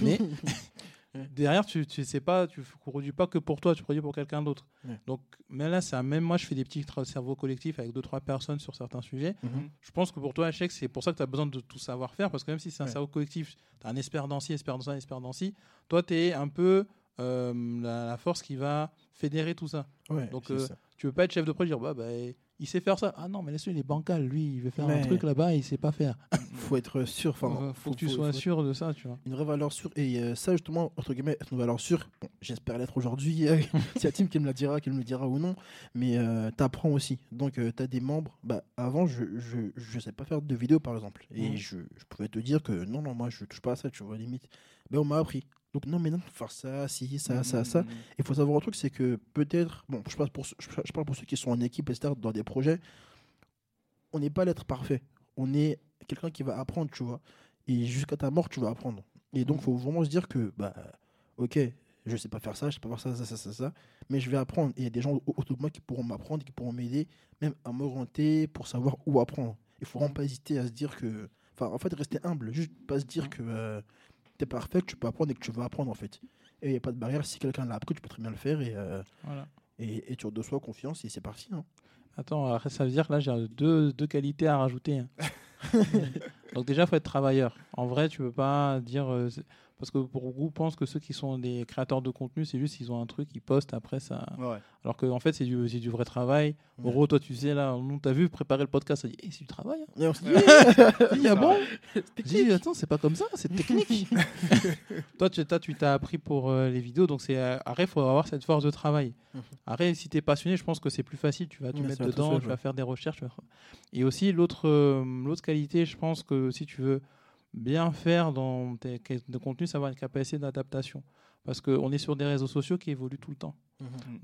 Mais derrière tu tu sais pas, tu produis pas que pour toi, tu produis pour quelqu'un d'autre. Ouais. Donc mais là c'est un- même moi je fais des petits cerveaux collectifs avec deux trois personnes sur certains sujets. Mhm. Je pense que pour toi Hachek, c'est pour ça que tu as besoin de tout savoir faire parce que même si c'est un Ouais. cerveau collectif, tu as un expert dans ci, expert dans ça, expert dans ci, toi tu es un peu euh, la, la force qui va fédérer tout ça. Donc, euh, ça. Tu veux pas être chef de projet dire bah, bah il sait faire ça. Ah non, mais laisse-le, il est bancal, lui, il veut faire un truc là-bas, il sait pas faire. faut être sûr. Enfin, faut, faut que tu sois faut- sûr de ça, tu vois. Une vraie valeur sûre. Et euh, ça, justement, entre guillemets, être une valeur sûre, bon, j'espère l'être aujourd'hui. C'est la team qui me la dira, qui me le dira ou non. Mais tu apprends aussi. Donc, tu as des membres. Bah, avant, je ne je, je sais pas faire de vidéo, par exemple. Et je, je pouvais te dire que non, non, moi, je touche pas à ça, tu vois, limite. Mais on m'a appris. Donc, non, mais non, faut faire ça, si, ça, ça, ça. Mhm. Il faut savoir un truc, c'est que peut-être, bon, je parle, pour, ceux- je parle pour ceux qui sont en équipe, etc., dans des projets, on n'est pas l'être parfait. On est quelqu'un qui va apprendre, tu vois. Et jusqu'à ta mort, tu vas apprendre. Et donc, il faut vraiment se dire que, bah, ok, je sais pas faire ça, je sais pas faire ça, ça, ça, ça, ça, mais je vais apprendre. Et il y a des gens au- autour de moi qui pourront m'apprendre, qui pourront m'aider, même à m'orienter pour savoir où apprendre. Il faut vraiment pas hésiter à se dire que. Enfin, en fait, rester humble, juste pas se dire que euh, tu es parfait, que tu peux apprendre et que tu vas apprendre, en fait. Et il n'y a pas de barrière. Si quelqu'un l'a appris, tu peux très bien le faire et, euh, Voilà. et, et tu reçois confiance et c'est parti. hein. Attends, après, ça veut dire que là, j'ai deux, deux qualités à rajouter. hein. Donc déjà, faut être travailleur. En vrai, tu peux pas dire... euh, c'est- parce que pour beaucoup pensent que ceux qui sont des créateurs de contenu, c'est juste qu'ils ont un truc, ils postent, après ça... Ouais. Alors qu'en en fait, c'est du, du vrai travail. Ouais. Gros, toi, tu sais, là, nous, t'as vu préparer le podcast, ça dit, Eh, c'est du travail. hein. Et on se dit, Il dit, ah bon J'ai dit, attends, c'est pas comme ça, c'est technique. toi, tu toi, tu t'as appris pour euh, les vidéos, donc c'est euh, il faut avoir cette force de travail. Mhm. Après, si tu es passionné, je pense que c'est plus facile. Tu vas te Ouais, mettre dedans, seul, tu vas faire des recherches. vas- Et aussi, l'autre euh, l'autre qualité, je pense que si tu veux bien faire dans tes contenus, ça va une capacité d'adaptation. Parce qu'on est sur des réseaux sociaux qui évoluent tout le temps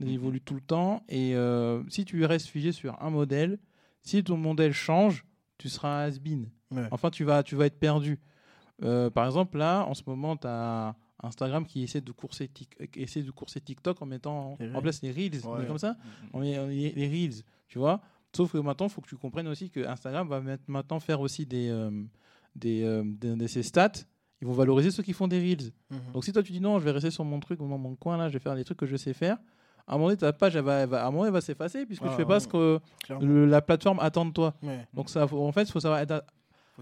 il évolue tout le temps. Et euh, si tu restes figé sur un modèle, si ton modèle change, tu seras un has-been. Ouais. Enfin, tu vas, tu vas être perdu. Euh, par exemple, là, en ce moment, tu as Instagram qui essaie de, courser tic- euh, essaie de courser TikTok en mettant en place les Reels, Ouais. comme ça. On met- on met les Reels, tu vois. Sauf que maintenant, il faut que tu comprennes aussi que Instagram va maintenant faire aussi des, euh, des, euh, des- de ses stats. Ils vont valoriser ceux qui font des Reels. Mhm. Donc si toi tu dis non, je vais rester sur mon truc dans mon coin là, je vais faire les trucs que je sais faire. À un moment donné, ta page, elle va, elle va- à un moment, elle va s'effacer puisque Ah, tu fais pas ouais. ce que le- la plateforme attend de toi. Ouais. Donc ça, en fait, il faut savoir être-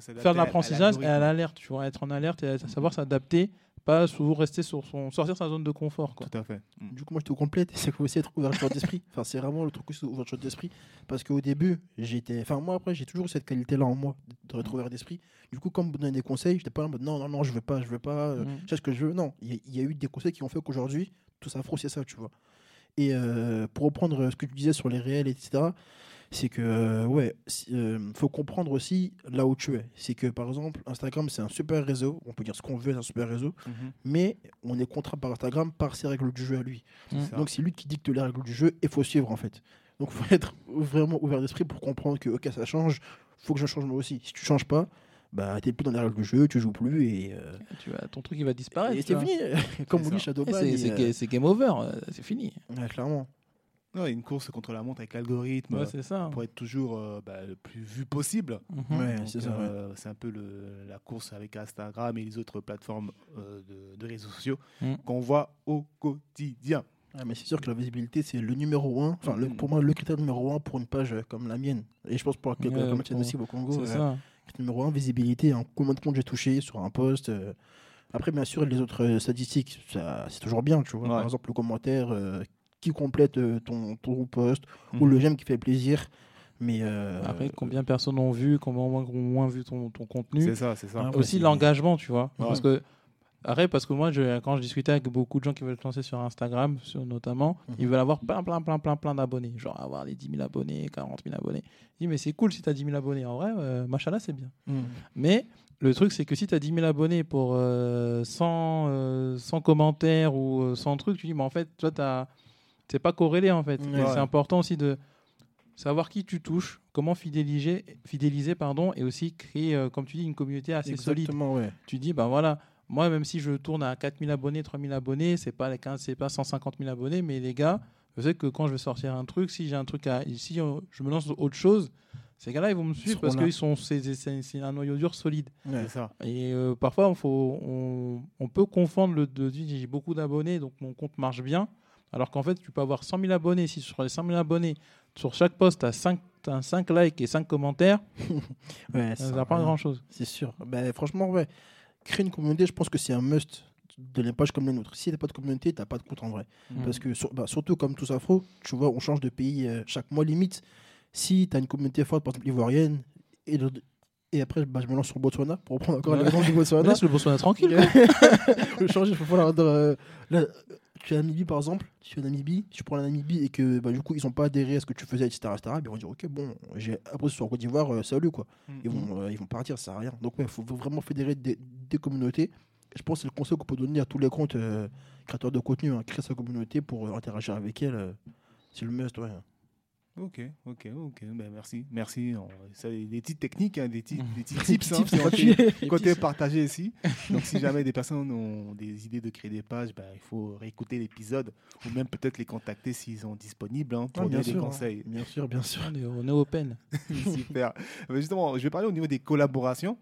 faire de à- à l'apprentissage et à l'alerte. Tu vois, être en alerte et savoir s'adapter, pas toujours rester sur son, sortir de sa zone de confort. Quoi. Tout à fait. Mm. Du coup, moi, je te complète. C'est qu'il faut aussi être ouverture d'esprit. Enfin, c'est vraiment le truc aussi, ouverture d'esprit. Parce qu'au début, j'étais. Enfin, moi, après, j'ai toujours eu cette qualité-là en moi, de être ouvert d'esprit. Du coup, quand on me donnait des conseils, j'étais pas en mode non, non, non, je veux pas, je veux pas, euh, Mhm. je sais ce que je veux. Non, il y, a- il y a eu des conseils qui ont fait qu'aujourd'hui, tout ça, c'est ça, tu vois. Et euh, pour reprendre euh, ce que tu disais sur les réels, etc., c'est que, euh, ouais, euh, faut comprendre aussi là où tu es. C'est que, par exemple, Instagram, c'est un super réseau. On peut dire ce qu'on veut, c'est un super réseau. Mhm. Mais on est contraint par Instagram par ses règles du jeu à lui. Donc c'est lui qui dicte les règles du jeu et il faut suivre en fait. Donc il faut être vraiment ouvert d'esprit pour comprendre que ok ça change, faut que je change moi aussi. Si tu changes pas, bah t'es plus dans les règles du jeu, tu joues plus et, euh, Tu ton truc il va disparaître. et c'est fini. Comme on dit. Shadowban. C'est c'est ga- c'est game over, c'est fini. ouais, clairement. Non, une course contre la montre avec l'algorithme Ouais, euh, c'est ça. pour être toujours euh, bah, le plus vu possible. Mhm. Ouais, Donc, c'est ça. ouais. c'est un peu le- la course avec Instagram et les autres plateformes euh, de, de réseaux sociaux Mm. qu'on voit au quotidien. Ah, mais c'est sûr que la visibilité c'est le numéro un. Enfin le- Mm. pour moi le critère numéro un pour une page comme la mienne. Et je pense pour quelques Ouais, comme la tienne aussi au Congo. C'est euh, ça. Critère numéro un visibilité. En combien de comptes j'ai touché sur un post. euh. Après bien sûr les autres statistiques ça, c'est toujours bien tu vois. Ouais. Par exemple le commentaire euh, qui complète euh, ton, ton post Mm. ou Mhm. le j'aime qui fait plaisir. Mais euh, Après, combien de personnes ont vu, combien moins, ont moins vu ton, ton contenu. C'est ça, c'est ça. Ah, aussi l'engagement, tu vois. Ouais. Parce que, arrête, parce que moi, je, quand je discutais avec beaucoup de gens qui veulent se lancer sur Instagram, sur, notamment, Mhm. ils veulent avoir plein, plein, plein, plein, plein d'abonnés. Genre avoir les 10 000 abonnés, 40 000 abonnés. Je dis, mais c'est cool si tu as 10 000 abonnés. En vrai, euh, machallah, c'est bien. Mm. Mais le truc, c'est que si tu as 10 000 abonnés pour euh, 100, euh, 100 commentaires ou euh, 100 trucs, tu dis, mais en fait, toi, t'as- c'est pas corrélé, en fait. Ouais. C'est important aussi de savoir qui tu touches, comment fidéliser, fidéliser pardon, et aussi créer, euh, comme tu dis, une communauté assez solide. Ouais. Tu dis, ben voilà, moi, même si je tourne à 4000 abonnés, 3000 abonnés, c'est pas les 15, c'est pas 150 000 abonnés, mais les gars, je sais que quand je vais sortir un truc, si j'ai un truc à, si je me lance autre chose, ces gars-là, ils vont me suivre parce qu'ils sont, c'est, un noyau dur solide. Ouais. C'est ça. Et euh, parfois, on, faut, on, on peut confondre le de j'ai beaucoup d'abonnés, donc mon compte marche bien. Alors qu'en fait, tu peux avoir 100 000 abonnés. Si sur les 100 000 abonnés, sur chaque post, tu as 5, 5 likes et 5 commentaires, Ouais, ça sert pas grand-chose. C'est sûr. Ben, franchement, ouais. Créer une communauté, je pense que c'est un must de les pages comme les nôtres. Si t'as pas de communauté, t'as pas de compte en vrai. Mm. Parce que sur- bah, surtout comme tous afro, tu vois, on change de pays euh, chaque mois limite. Si tu as une communauté forte, par exemple ivoirienne, et, le- et après bah, je me lance sur Botswana pour reprendre encore Ouais. l'exemple du Botswana. Laisse le Botswana tranquille. je change, il faut falloir euh, tu es à Namibie par exemple, tu es à Namibie, tu prends la Namibie et que bah, du coup ils ont pas adhéré à ce que tu faisais, etc. etc. ils vont dire ok bon, j'ai appris sur Côte d'Ivoire, euh, salut quoi. Ils vont, euh, ils vont partir, ça sert à rien. Donc il faut, faut vraiment fédérer des, des communautés. Je pense que c'est le conseil qu'on peut donner à tous les comptes euh, créateurs de contenu, hein, créer sa communauté pour interagir avec elle. c'est le must, ouais. Ok, ok, ok. Ben, merci, merci. Ça, des petites techniques, hein, des, petits, des petits Tips, tips, hein, été partagés ici. Donc, si jamais des personnes ont des idées de créer des pages, ben, il faut réécouter l'épisode ou même peut-être les contacter s'ils sont disponibles hein, pour Ah, donner des sûr, hein. conseils. Bien sûr, bien sûr. On est, on est open. Super. Euh, Justement, je vais parler au niveau des collaborations.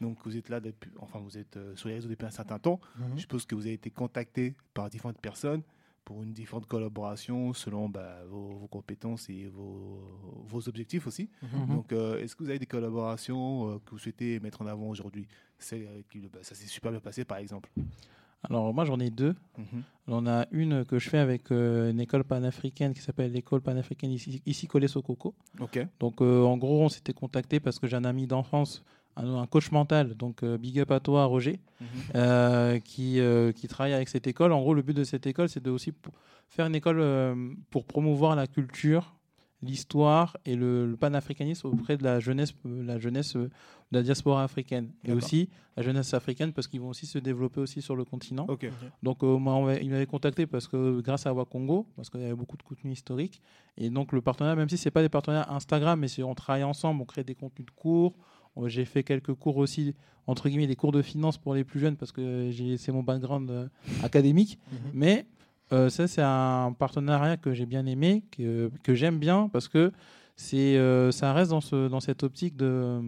Donc, vous êtes là depuis, enfin, vous êtes euh, sur les réseaux depuis un certain temps. Mhm. Je suppose que vous avez été contacté par différentes personnes pour une différente collaboration selon bah, vos, vos compétences et vos, vos objectifs aussi. Mhm. Donc, euh, est-ce que vous avez des collaborations euh, que vous souhaitez mettre en avant aujourd'hui? Celle euh, qui, bah, Ça s'est super bien passé, par exemple. Alors moi j'en ai deux. Mhm. On a une que je fais avec euh, une école panafricaine qui s'appelle l'école panafricaine ici, ici collée Sokoko. Ok. Donc euh, en gros on s'était contacté parce que j'ai un ami d'enfance, un, un coach mental, donc euh, big up à toi Roger, Mhm. euh, qui, euh, qui travaille avec cette école. En gros le but de cette école c'est de aussi p- faire une école euh, pour promouvoir la culture, l'histoire et le, le panafricanisme auprès de la jeunesse, la jeunesse euh, de la diaspora africaine et aussi la jeunesse africaine parce qu'ils vont aussi se développer aussi sur le continent. Donc, euh, moi, il m'avait contacté parce que grâce à Wakongo, parce qu'il y avait beaucoup de contenus historiques. Et donc, le partenariat, même si c'est pas des partenariats Instagram, mais c'est on travaille ensemble, on crée des contenus de cours. J'ai fait quelques cours aussi, entre guillemets, des cours de finance pour les plus jeunes parce que c'est mon background euh, académique. Mhm. Mais euh, ça, c'est un partenariat que j'ai bien aimé, que, que j'aime bien parce que c'est, euh, ça reste dans, ce, dans cette optique de,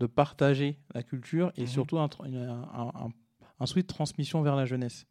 de partager la culture et Mhm. surtout un, un- un souhait de transmission vers la jeunesse.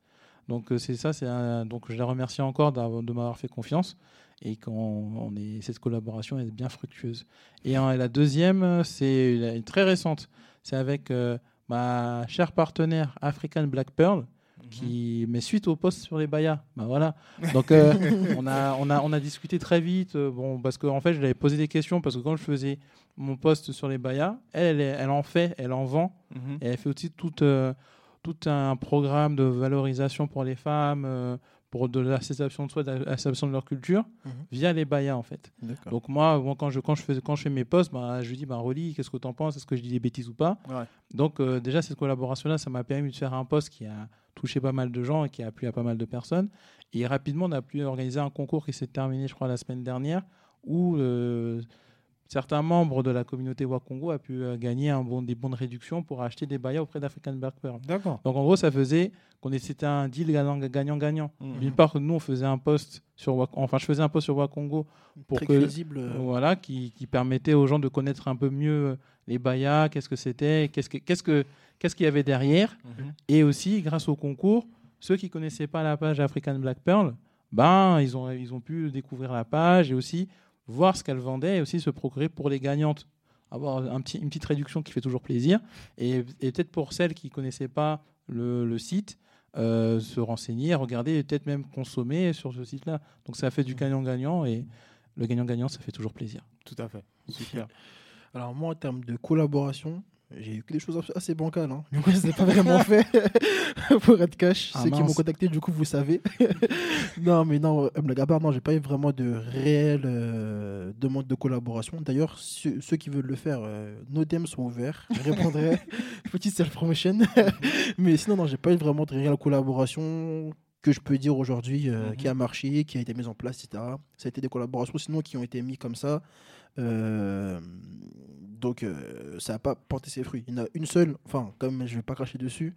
Donc euh, c'est ça, c'est donc je les remercie encore de m'avoir fait confiance et qu'on on est cette collaboration est bien fructueuse. Et euh, la deuxième, c'est une- une très récente, c'est avec euh, ma chère partenaire African Black Pearl qui met suite au post sur les bayas. Bah voilà. Donc euh, on a on a on a discuté très vite. euh, bon parce qu'en fait je lui avais posé des questions parce que quand je faisais mon post sur les bayas, elle elle, elle en fait, elle en vend Mhm. et elle fait aussi tout euh, tout un programme de valorisation pour les femmes. euh, pour de l'acceptation de soi, de l'acceptation de leur culture, Mhm. via les bayas en fait. Donc moi, quand je quand je fais quand je fais mes posts, bah, je lui dis bah relis, qu'est-ce que tu en penses, est-ce que je dis des bêtises ou pas? Ouais. Donc euh, déjà cette collaboration là, ça m'a permis de faire un post qui a touché pas mal de gens et qui a plu à pas mal de personnes. Et rapidement, on a pu organiser un concours qui s'est terminé, je crois, la semaine dernière, où euh, certains membres de la communauté Wakongo a pu euh, gagner un bon, des bons de réduction pour acheter des bayas auprès d'African Black Pearl. D'accord. Donc en gros, ça faisait qu'on c'était un deal gagnant- gagnant-gagnant. Mhm. D'une part, nous on faisait un post sur Wak- enfin je faisais un post sur Wakongo pour Très que- euh, voilà, qui, qui permettait aux gens de connaître un peu mieux euh, les bayas, qu'est-ce que c'était, qu'est-ce que- qu'est-ce que- qu'est-ce qu'il y avait derrière. Mhm. Et aussi, grâce au concours, ceux qui connaissaient pas la page African Black Pearl, ben, ils, ont, ils ont pu découvrir la page et aussi voir ce qu'elle vendait et aussi se procurer pour les gagnantes. Avoir un petit, une petite réduction qui fait toujours plaisir. Et, peut-être pour celles qui connaissaient pas le, le site, euh, se renseigner, regarder et peut-être même consommer sur ce site-là. Donc ça fait du gagnant-gagnant et le gagnant-gagnant, ça fait toujours plaisir. Tout à fait. Super. Alors moi, en termes de collaboration, j'ai eu que des choses assez bancales. Hein. Du coup, je ne pas vraiment fait pour être cash. Ah, Ceux qui m'ont contacté, du coup, vous savez. non, mais non, euh, blague à part, non, j'ai pas eu vraiment de réelle euh, demande de collaboration. D'ailleurs, ceux, ceux qui veulent le faire, euh, nos DM sont ouverts. Je répondrai. Petite self-promotion. mais sinon, non, j'ai pas eu vraiment de réelle collaboration que je peux dire aujourd'hui euh, Mhm. qui a marché, qui a été mise en place, etc. Ça a été des collaborations sinon qui ont été mis comme ça. Euh, donc euh, ça n'a pas porté ses fruits. Il y en a une seule, enfin comme je vais pas cracher dessus,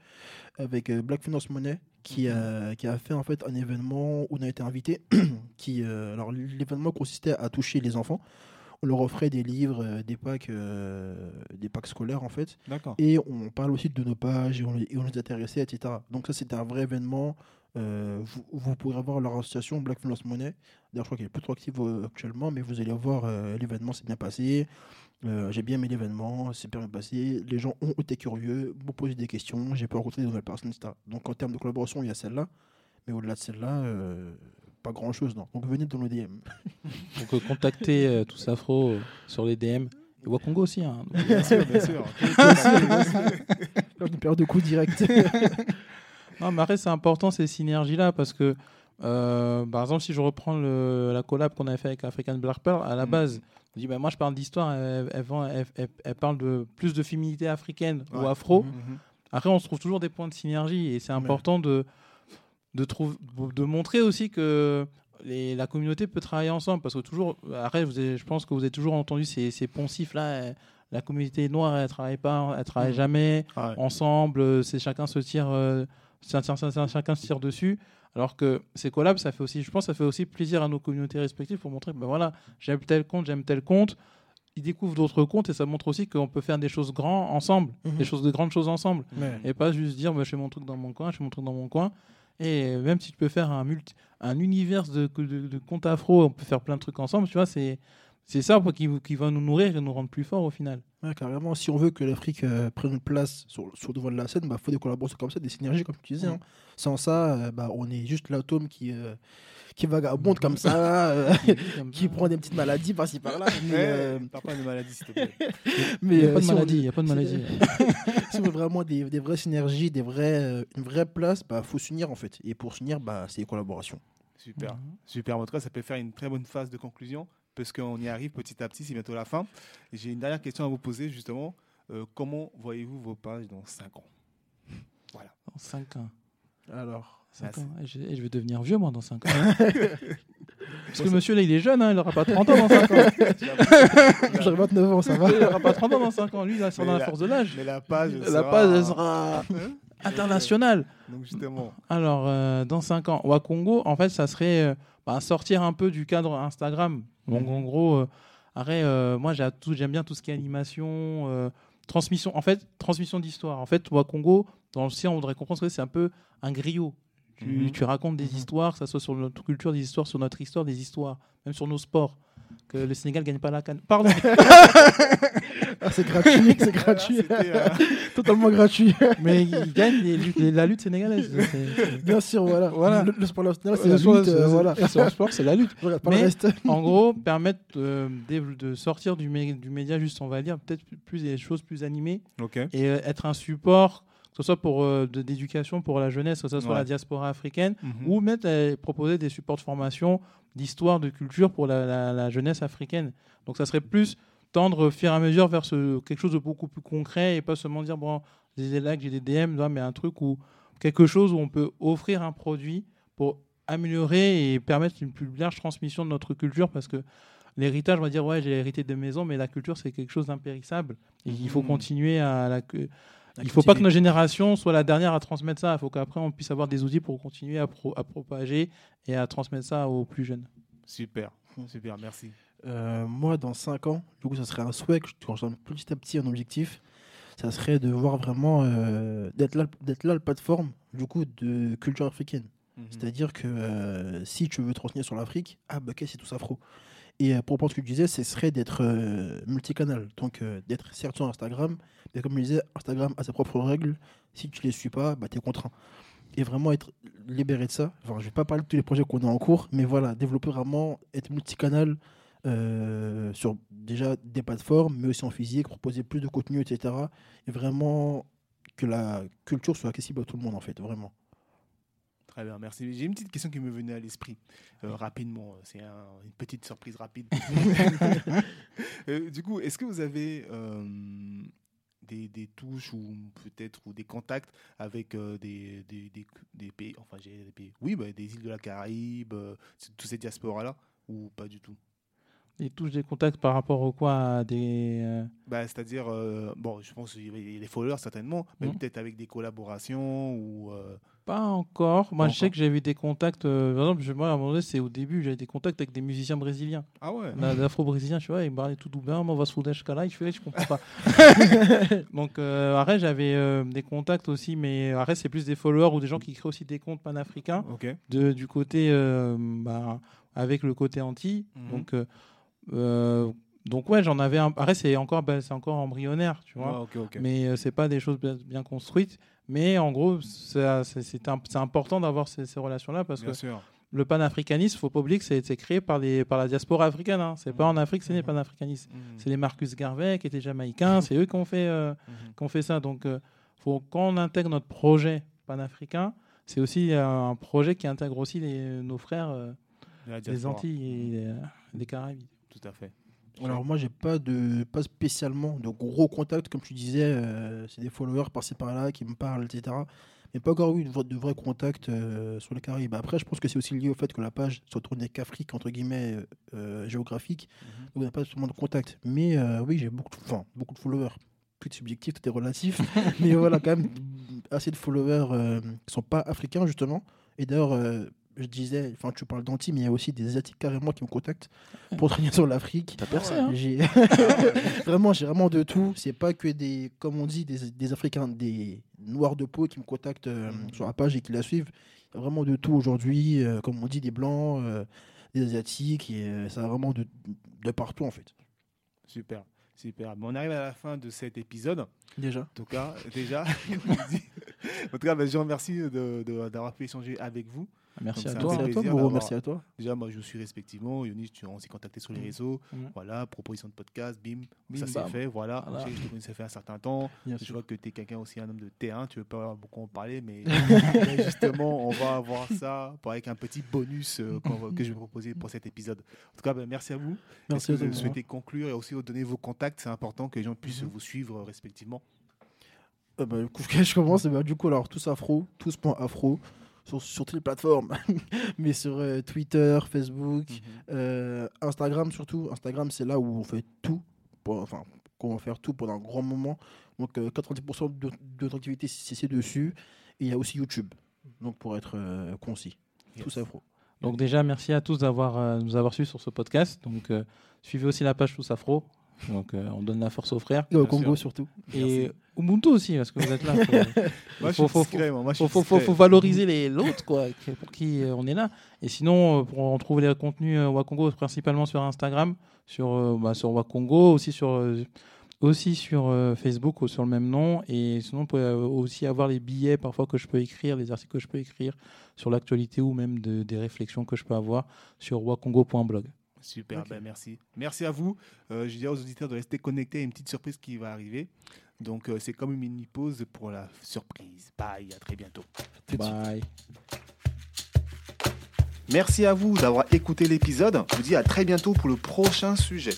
avec euh, Black Finance Money qui, a, qui a fait en fait un événement où on a été invité. qui, euh, alors l'événement consistait à toucher les enfants. On leur offrait des livres, des packs, des packs scolaires en fait. D'accord. Et on parle aussi de nos pages et on, et on les intéressait, etc. Donc ça, c'était un vrai événement. Euh, vous, vous pourrez voir leur association Black Finance Money. D'ailleurs, je crois qu'elle est plus trop active euh, actuellement, mais vous allez voir, euh, l'événement s'est bien passé. J'ai bien aimé l'événement, c'est bien passé. Les gens ont été curieux, m'ont posé des questions, j'ai pu rencontrer de nouvelles personnes, etc. Donc en termes de collaboration, il y a celle-là. Mais au-delà de celle-là, pas grand-chose, non. Donc venez dans nos DM. Donc contactez tous Afro sur les DM. Et Wakongo aussi. Hein. Bien sûr, bien sûr. Une période de coup direct. Non, mais après, c'est important ces synergies-là parce que, euh, par exemple, si je reprends le- la collab qu'on avait fait avec African Black Pearl, à la Mm. base, on dit bah, moi je parle d'histoire, elle, elle vend- elle- elle- elle parle de plus de féminité africaine ou afro. Mhm. Mhm. Après, on se trouve toujours des points de synergie et c'est important de, de, montrer aussi que les- la communauté peut travailler ensemble parce que toujours, après, vous avez- je pense que vous avez toujours entendu ces, ces poncifs-là. euh, La communauté noire, elle travaille pas, elle travaille jamais Ouais. ensemble, euh, c'est chacun se tire, euh, chacun se tire dessus. Alors que ces collabs, ça fait aussi, je pense, ça fait aussi plaisir à nos communautés respectives pour montrer, ben voilà, j'aime tel compte, j'aime tel compte. Ils découvrent d'autres comptes et ça montre aussi qu'on peut faire des choses grands ensemble, Mhm. des choses de grandes choses ensemble, Ouais. et pas juste dire, ben, je fais mon truc dans mon coin, je fais mon truc dans mon coin. Et même si tu peux faire un, multi, un univers de, de, de contes afro, on peut faire plein de trucs ensemble, tu vois, c'est. C'est ça qui, qui va nous nourrir et nous rendre plus forts au final. Ouais, carrément, si on veut que l'Afrique euh, prenne une place sur, sur le devant de la scène, il bah, faut des collaborations comme ça, des synergies, comme tu disais. Hein. Sans ça, euh, bah, on est juste l'atome qui, euh, qui vagabonde comme ça, euh, qui prend des petites maladies par-ci par-là. Mais, euh, pas de maladie, s'il te plaît. mais, Il n'y a euh, pas de si on- maladie, il y a pas de si- maladie. si on veut vraiment des, des vraies synergies, des vrais, euh, une vraie place, il bah, faut s'unir en fait. Et pour s'unir, bah, c'est les collaborations. Super. Mhm. Super. En tout cas, ça peut faire une très bonne phase de conclusion parce qu'on y arrive petit à petit. C'est bientôt la fin. J'ai une dernière question à vous poser justement. Euh, comment voyez-vous vos pages dans 5 ans? Voilà. Dans 5 ans. Alors, Cinq Merci. ans. Et je, et je vais devenir vieux, moi, dans 5 ans. Parce que monsieur, là, il est jeune, hein, il n'aura pas 30 ans dans 5 ans. j'ai 29 ans, ça va. il n'aura pas 30 ans dans 5 ans. Lui, il a sur Mais la la- force de l'âge. Mais la page, La sera- page, elle sera internationale. Donc justement, Alors, euh, dans 5 ans, Wakongo, en fait, ça serait euh, bah, sortir un peu du cadre Instagram. Donc, Mhm. en gros, euh, arrête, euh, moi, j'aime bien tout ce qui est animation, euh, transmission. En fait, transmission d'histoire. En fait, Wakongo, dans le sien, on voudrait comprendre que c'est un peu un griot. Tu, Mhm. tu racontes des Mhm. histoires, que ce soit sur notre culture, des histoires sur notre histoire, des histoires, même sur nos sports. Que le Sénégal gagne pas la canne. Pardon. Ah, c'est gratuit, c'est gratuit. Euh, Totalement gratuit. Mais il gagne les luttes- les- la lutte sénégalaise. C'est- Bien sûr, voilà. Voilà. Le, le sport national, c'est la sport, lutte. euh, voilà. Sur le sport, c'est la lutte. Je regarde pas le Mais- reste. en gros, permettre euh, de sortir du, mé- du média juste, on va dire, peut-être plus des choses plus animées et euh, être un support, que ce soit pour euh, de- d'éducation pour la jeunesse, que ce soit Ouais. la diaspora africaine, Mhm. ou mettre euh, proposer des supports de formation, d'histoire, de culture pour la, la- la jeunesse africaine. Donc ça serait plus tendre au fur et à mesure vers ce, quelque chose de beaucoup plus concret et pas seulement dire, bon, j'ai des likes, j'ai des DM, non, mais un truc où quelque chose où on peut offrir un produit pour améliorer et permettre une plus large transmission de notre culture parce que l'héritage, on va dire, ouais, j'ai hérité de maison, mais la culture, c'est quelque chose d'impérissable. Et il faut Mhm. continuer à la... Il faut pas que cultiver. notre génération soit la dernière à transmettre ça. Il faut qu'après, on puisse avoir des outils pour continuer à, pro- à propager et à transmettre ça aux plus jeunes. Super. Super. Merci. Euh, moi, dans 5 ans, du coup, ça serait un souhait que je rejoins petit à petit un objectif. Ça serait de voir vraiment euh, d'être là, d'être là, la plateforme du coup de culture africaine. Mhm. C'est-à-dire que euh, si tu veux te renseigner sur l'Afrique, ah bah ok, c'est tout afro. Et pour reprendre ce que tu disais, ce serait d'être multicanal. Donc d'être certes sur Instagram, mais comme je disais, Instagram a ses propres règles. Si tu les suis pas, bah, tu es contraint. Et vraiment être libéré de ça. Enfin, je vais pas parler de tous les projets qu'on a en cours, mais voilà, développer vraiment, être multicanal euh, sur déjà des plateformes, mais aussi en physique, proposer plus de contenu, etc. Et vraiment que la culture soit accessible à tout le monde, en fait, vraiment. Très bien, merci. J'ai une petite question qui me venait à l'esprit euh, rapidement. C'est un- une petite surprise rapide. Euh, du coup, est-ce que vous avez euh, des, des touches ou peut-être ou des contacts avec des, des, des- des pays, enfin j'ai des pays, oui, bah, des îles de la Caraïbe, euh, tous ces diasporas-là, ou pas du tout? Et touche des contacts par rapport au quoi à des. euh, bah, C'est-à-dire, euh, bon, je pense des followers certainement, mais Mhm. peut-être avec des collaborations ou. euh, Pas encore. Moi, Pas je sais que j'avais des contacts. par exemple, je- moi, à un moment donné, c'est au début, j'avais des contacts avec des musiciens brésiliens. Ah ouais Là, L'afro-brésilien, tu vois, il me parlait tout doux. Moi, on va se foutre là, je fais, je comprends pas. Donc, après, j'avais des contacts aussi, mais après, c'est plus des followers ou des gens qui créent aussi des comptes panafricains Ok. de, du côté, bah, avec le côté anti. Mhm. Donc, euh, donc, ouais, j'en avais un. Après, c'est encore, bah, c'est encore embryonnaire, tu vois. Ok. Mais euh, c'est pas des choses bien, construites. Mais en gros, c'est c'est- c'est un- c'est important d'avoir ces, ces relations-là parce Bien que sûr. le panafricanisme, faut pas oublier que c'est créé par, les, par la diaspora africaine. Hein. C'est pas en Afrique, c'est les panafricanistes. Mhm. C'est les Marcus Garvey qui étaient jamaïcains, c'est eux qui ont fait, euh, qui ont fait ça. Donc, euh, faut, quand on intègre notre projet panafricain, c'est aussi un projet qui intègre aussi les- nos frères des. Antilles et des, des Caraïbes. Tout à fait. Alors moi j'ai pas de pas spécialement de gros contacts. Comme tu disais euh, c'est des followers par-ci par-là qui me parlent etc mais pas encore eu de, de vrais contacts euh, sur les Caraïbes après je pense que c'est aussi lié au fait que la page soit tournée qu'Afrique entre guillemets euh, géographique Mhm. donc on n'a pas seulement de contacts. Mais oui j'ai beaucoup de, enfin, beaucoup de followers. Tout est subjectif tout est relatif. Mais voilà quand même assez de followers euh, qui sont pas africains justement. Et d'ailleurs je disais, enfin tu parles d'anti, mais il y a aussi des asiatiques carrément qui me contactent pour traîner sur l'Afrique. T'as percé, hein J'ai vraiment, j'ai vraiment de tout. C'est pas que des, comme on dit, des, des Africains, des noirs de peau qui me contactent euh, Mhm. sur la page et qui la suivent. Il y a vraiment de tout aujourd'hui. euh, comme on dit, des blancs, euh, des asiatiques, et euh, ça a vraiment de, de partout en fait. Super, super. Bon, on arrive à la fin de cet épisode. Déjà. En tout cas, déjà, en tout cas, ben, je vous remercie de- de- d'avoir pu échanger avec vous. Merci à toi. Merci à toi, Moreau, merci à toi. Déjà, moi, je suis respectivement. Yonis, tu, on s'est contacté sur les Mm. réseaux. Mm. Voilà, proposition de podcast, bim, Bim, ça c'est bam. fait. Voilà, Voilà. Je sais que je te connais, ça fait un certain temps. Bien Je sûr. vois que tu es quelqu'un aussi, un homme de terrain. Tu veux pas beaucoup en parler, mais justement, on va avoir ça avec un petit bonus euh, va- que je vais proposer pour cet épisode. En tout cas, ben, merci à vous. Merci que vous souhaitez conclure et aussi donner vos contacts? C'est important que les gens puissent Mhm. vous suivre euh, respectivement. Euh, bah, du coup, je commence. eh ben, du coup, alors, tous afro, tous.afro, sur, sur toutes les plateformes. Mais sur euh, Twitter, Facebook, euh, Instagram surtout. Instagram, c'est là où on fait tout. Pour, enfin, qu'on va faire tout pendant un grand moment. Donc, euh, 90% de, de notre activité, c'est dessus. Et il y a aussi YouTube. Donc, pour être euh, concis. Yes. Afro. Donc déjà, merci à tous d'avoir euh, nous avoir suivis sur ce podcast. Donc euh, suivez aussi la page Tous Afro. Donc euh, on donne la force aux frères. Et au Congo sûr. surtout. Et Ubuntu aussi, parce que vous êtes là. Je faut- suis faut- valoriser les l'autre pour qui euh, on est là et sinon euh, pour retrouver les contenus euh, Wakongo principalement sur Instagram sur euh, bah, sur Wakongo aussi sur euh, aussi sur euh, Facebook ou sur le même nom et sinon vous pouvez euh, aussi avoir les billets parfois que je peux écrire les articles que je peux écrire sur l'actualité ou même de- des réflexions que je peux avoir sur wakongo.blog Super, ben merci. Merci à vous. Euh, je dirais aux auditeurs de rester connectés à une petite surprise qui va arriver. Donc, euh, c'est comme une mini pause pour la surprise. Bye, à très bientôt. Tout bye Merci à vous d'avoir écouté l'épisode. Je vous dis à très bientôt pour le prochain sujet.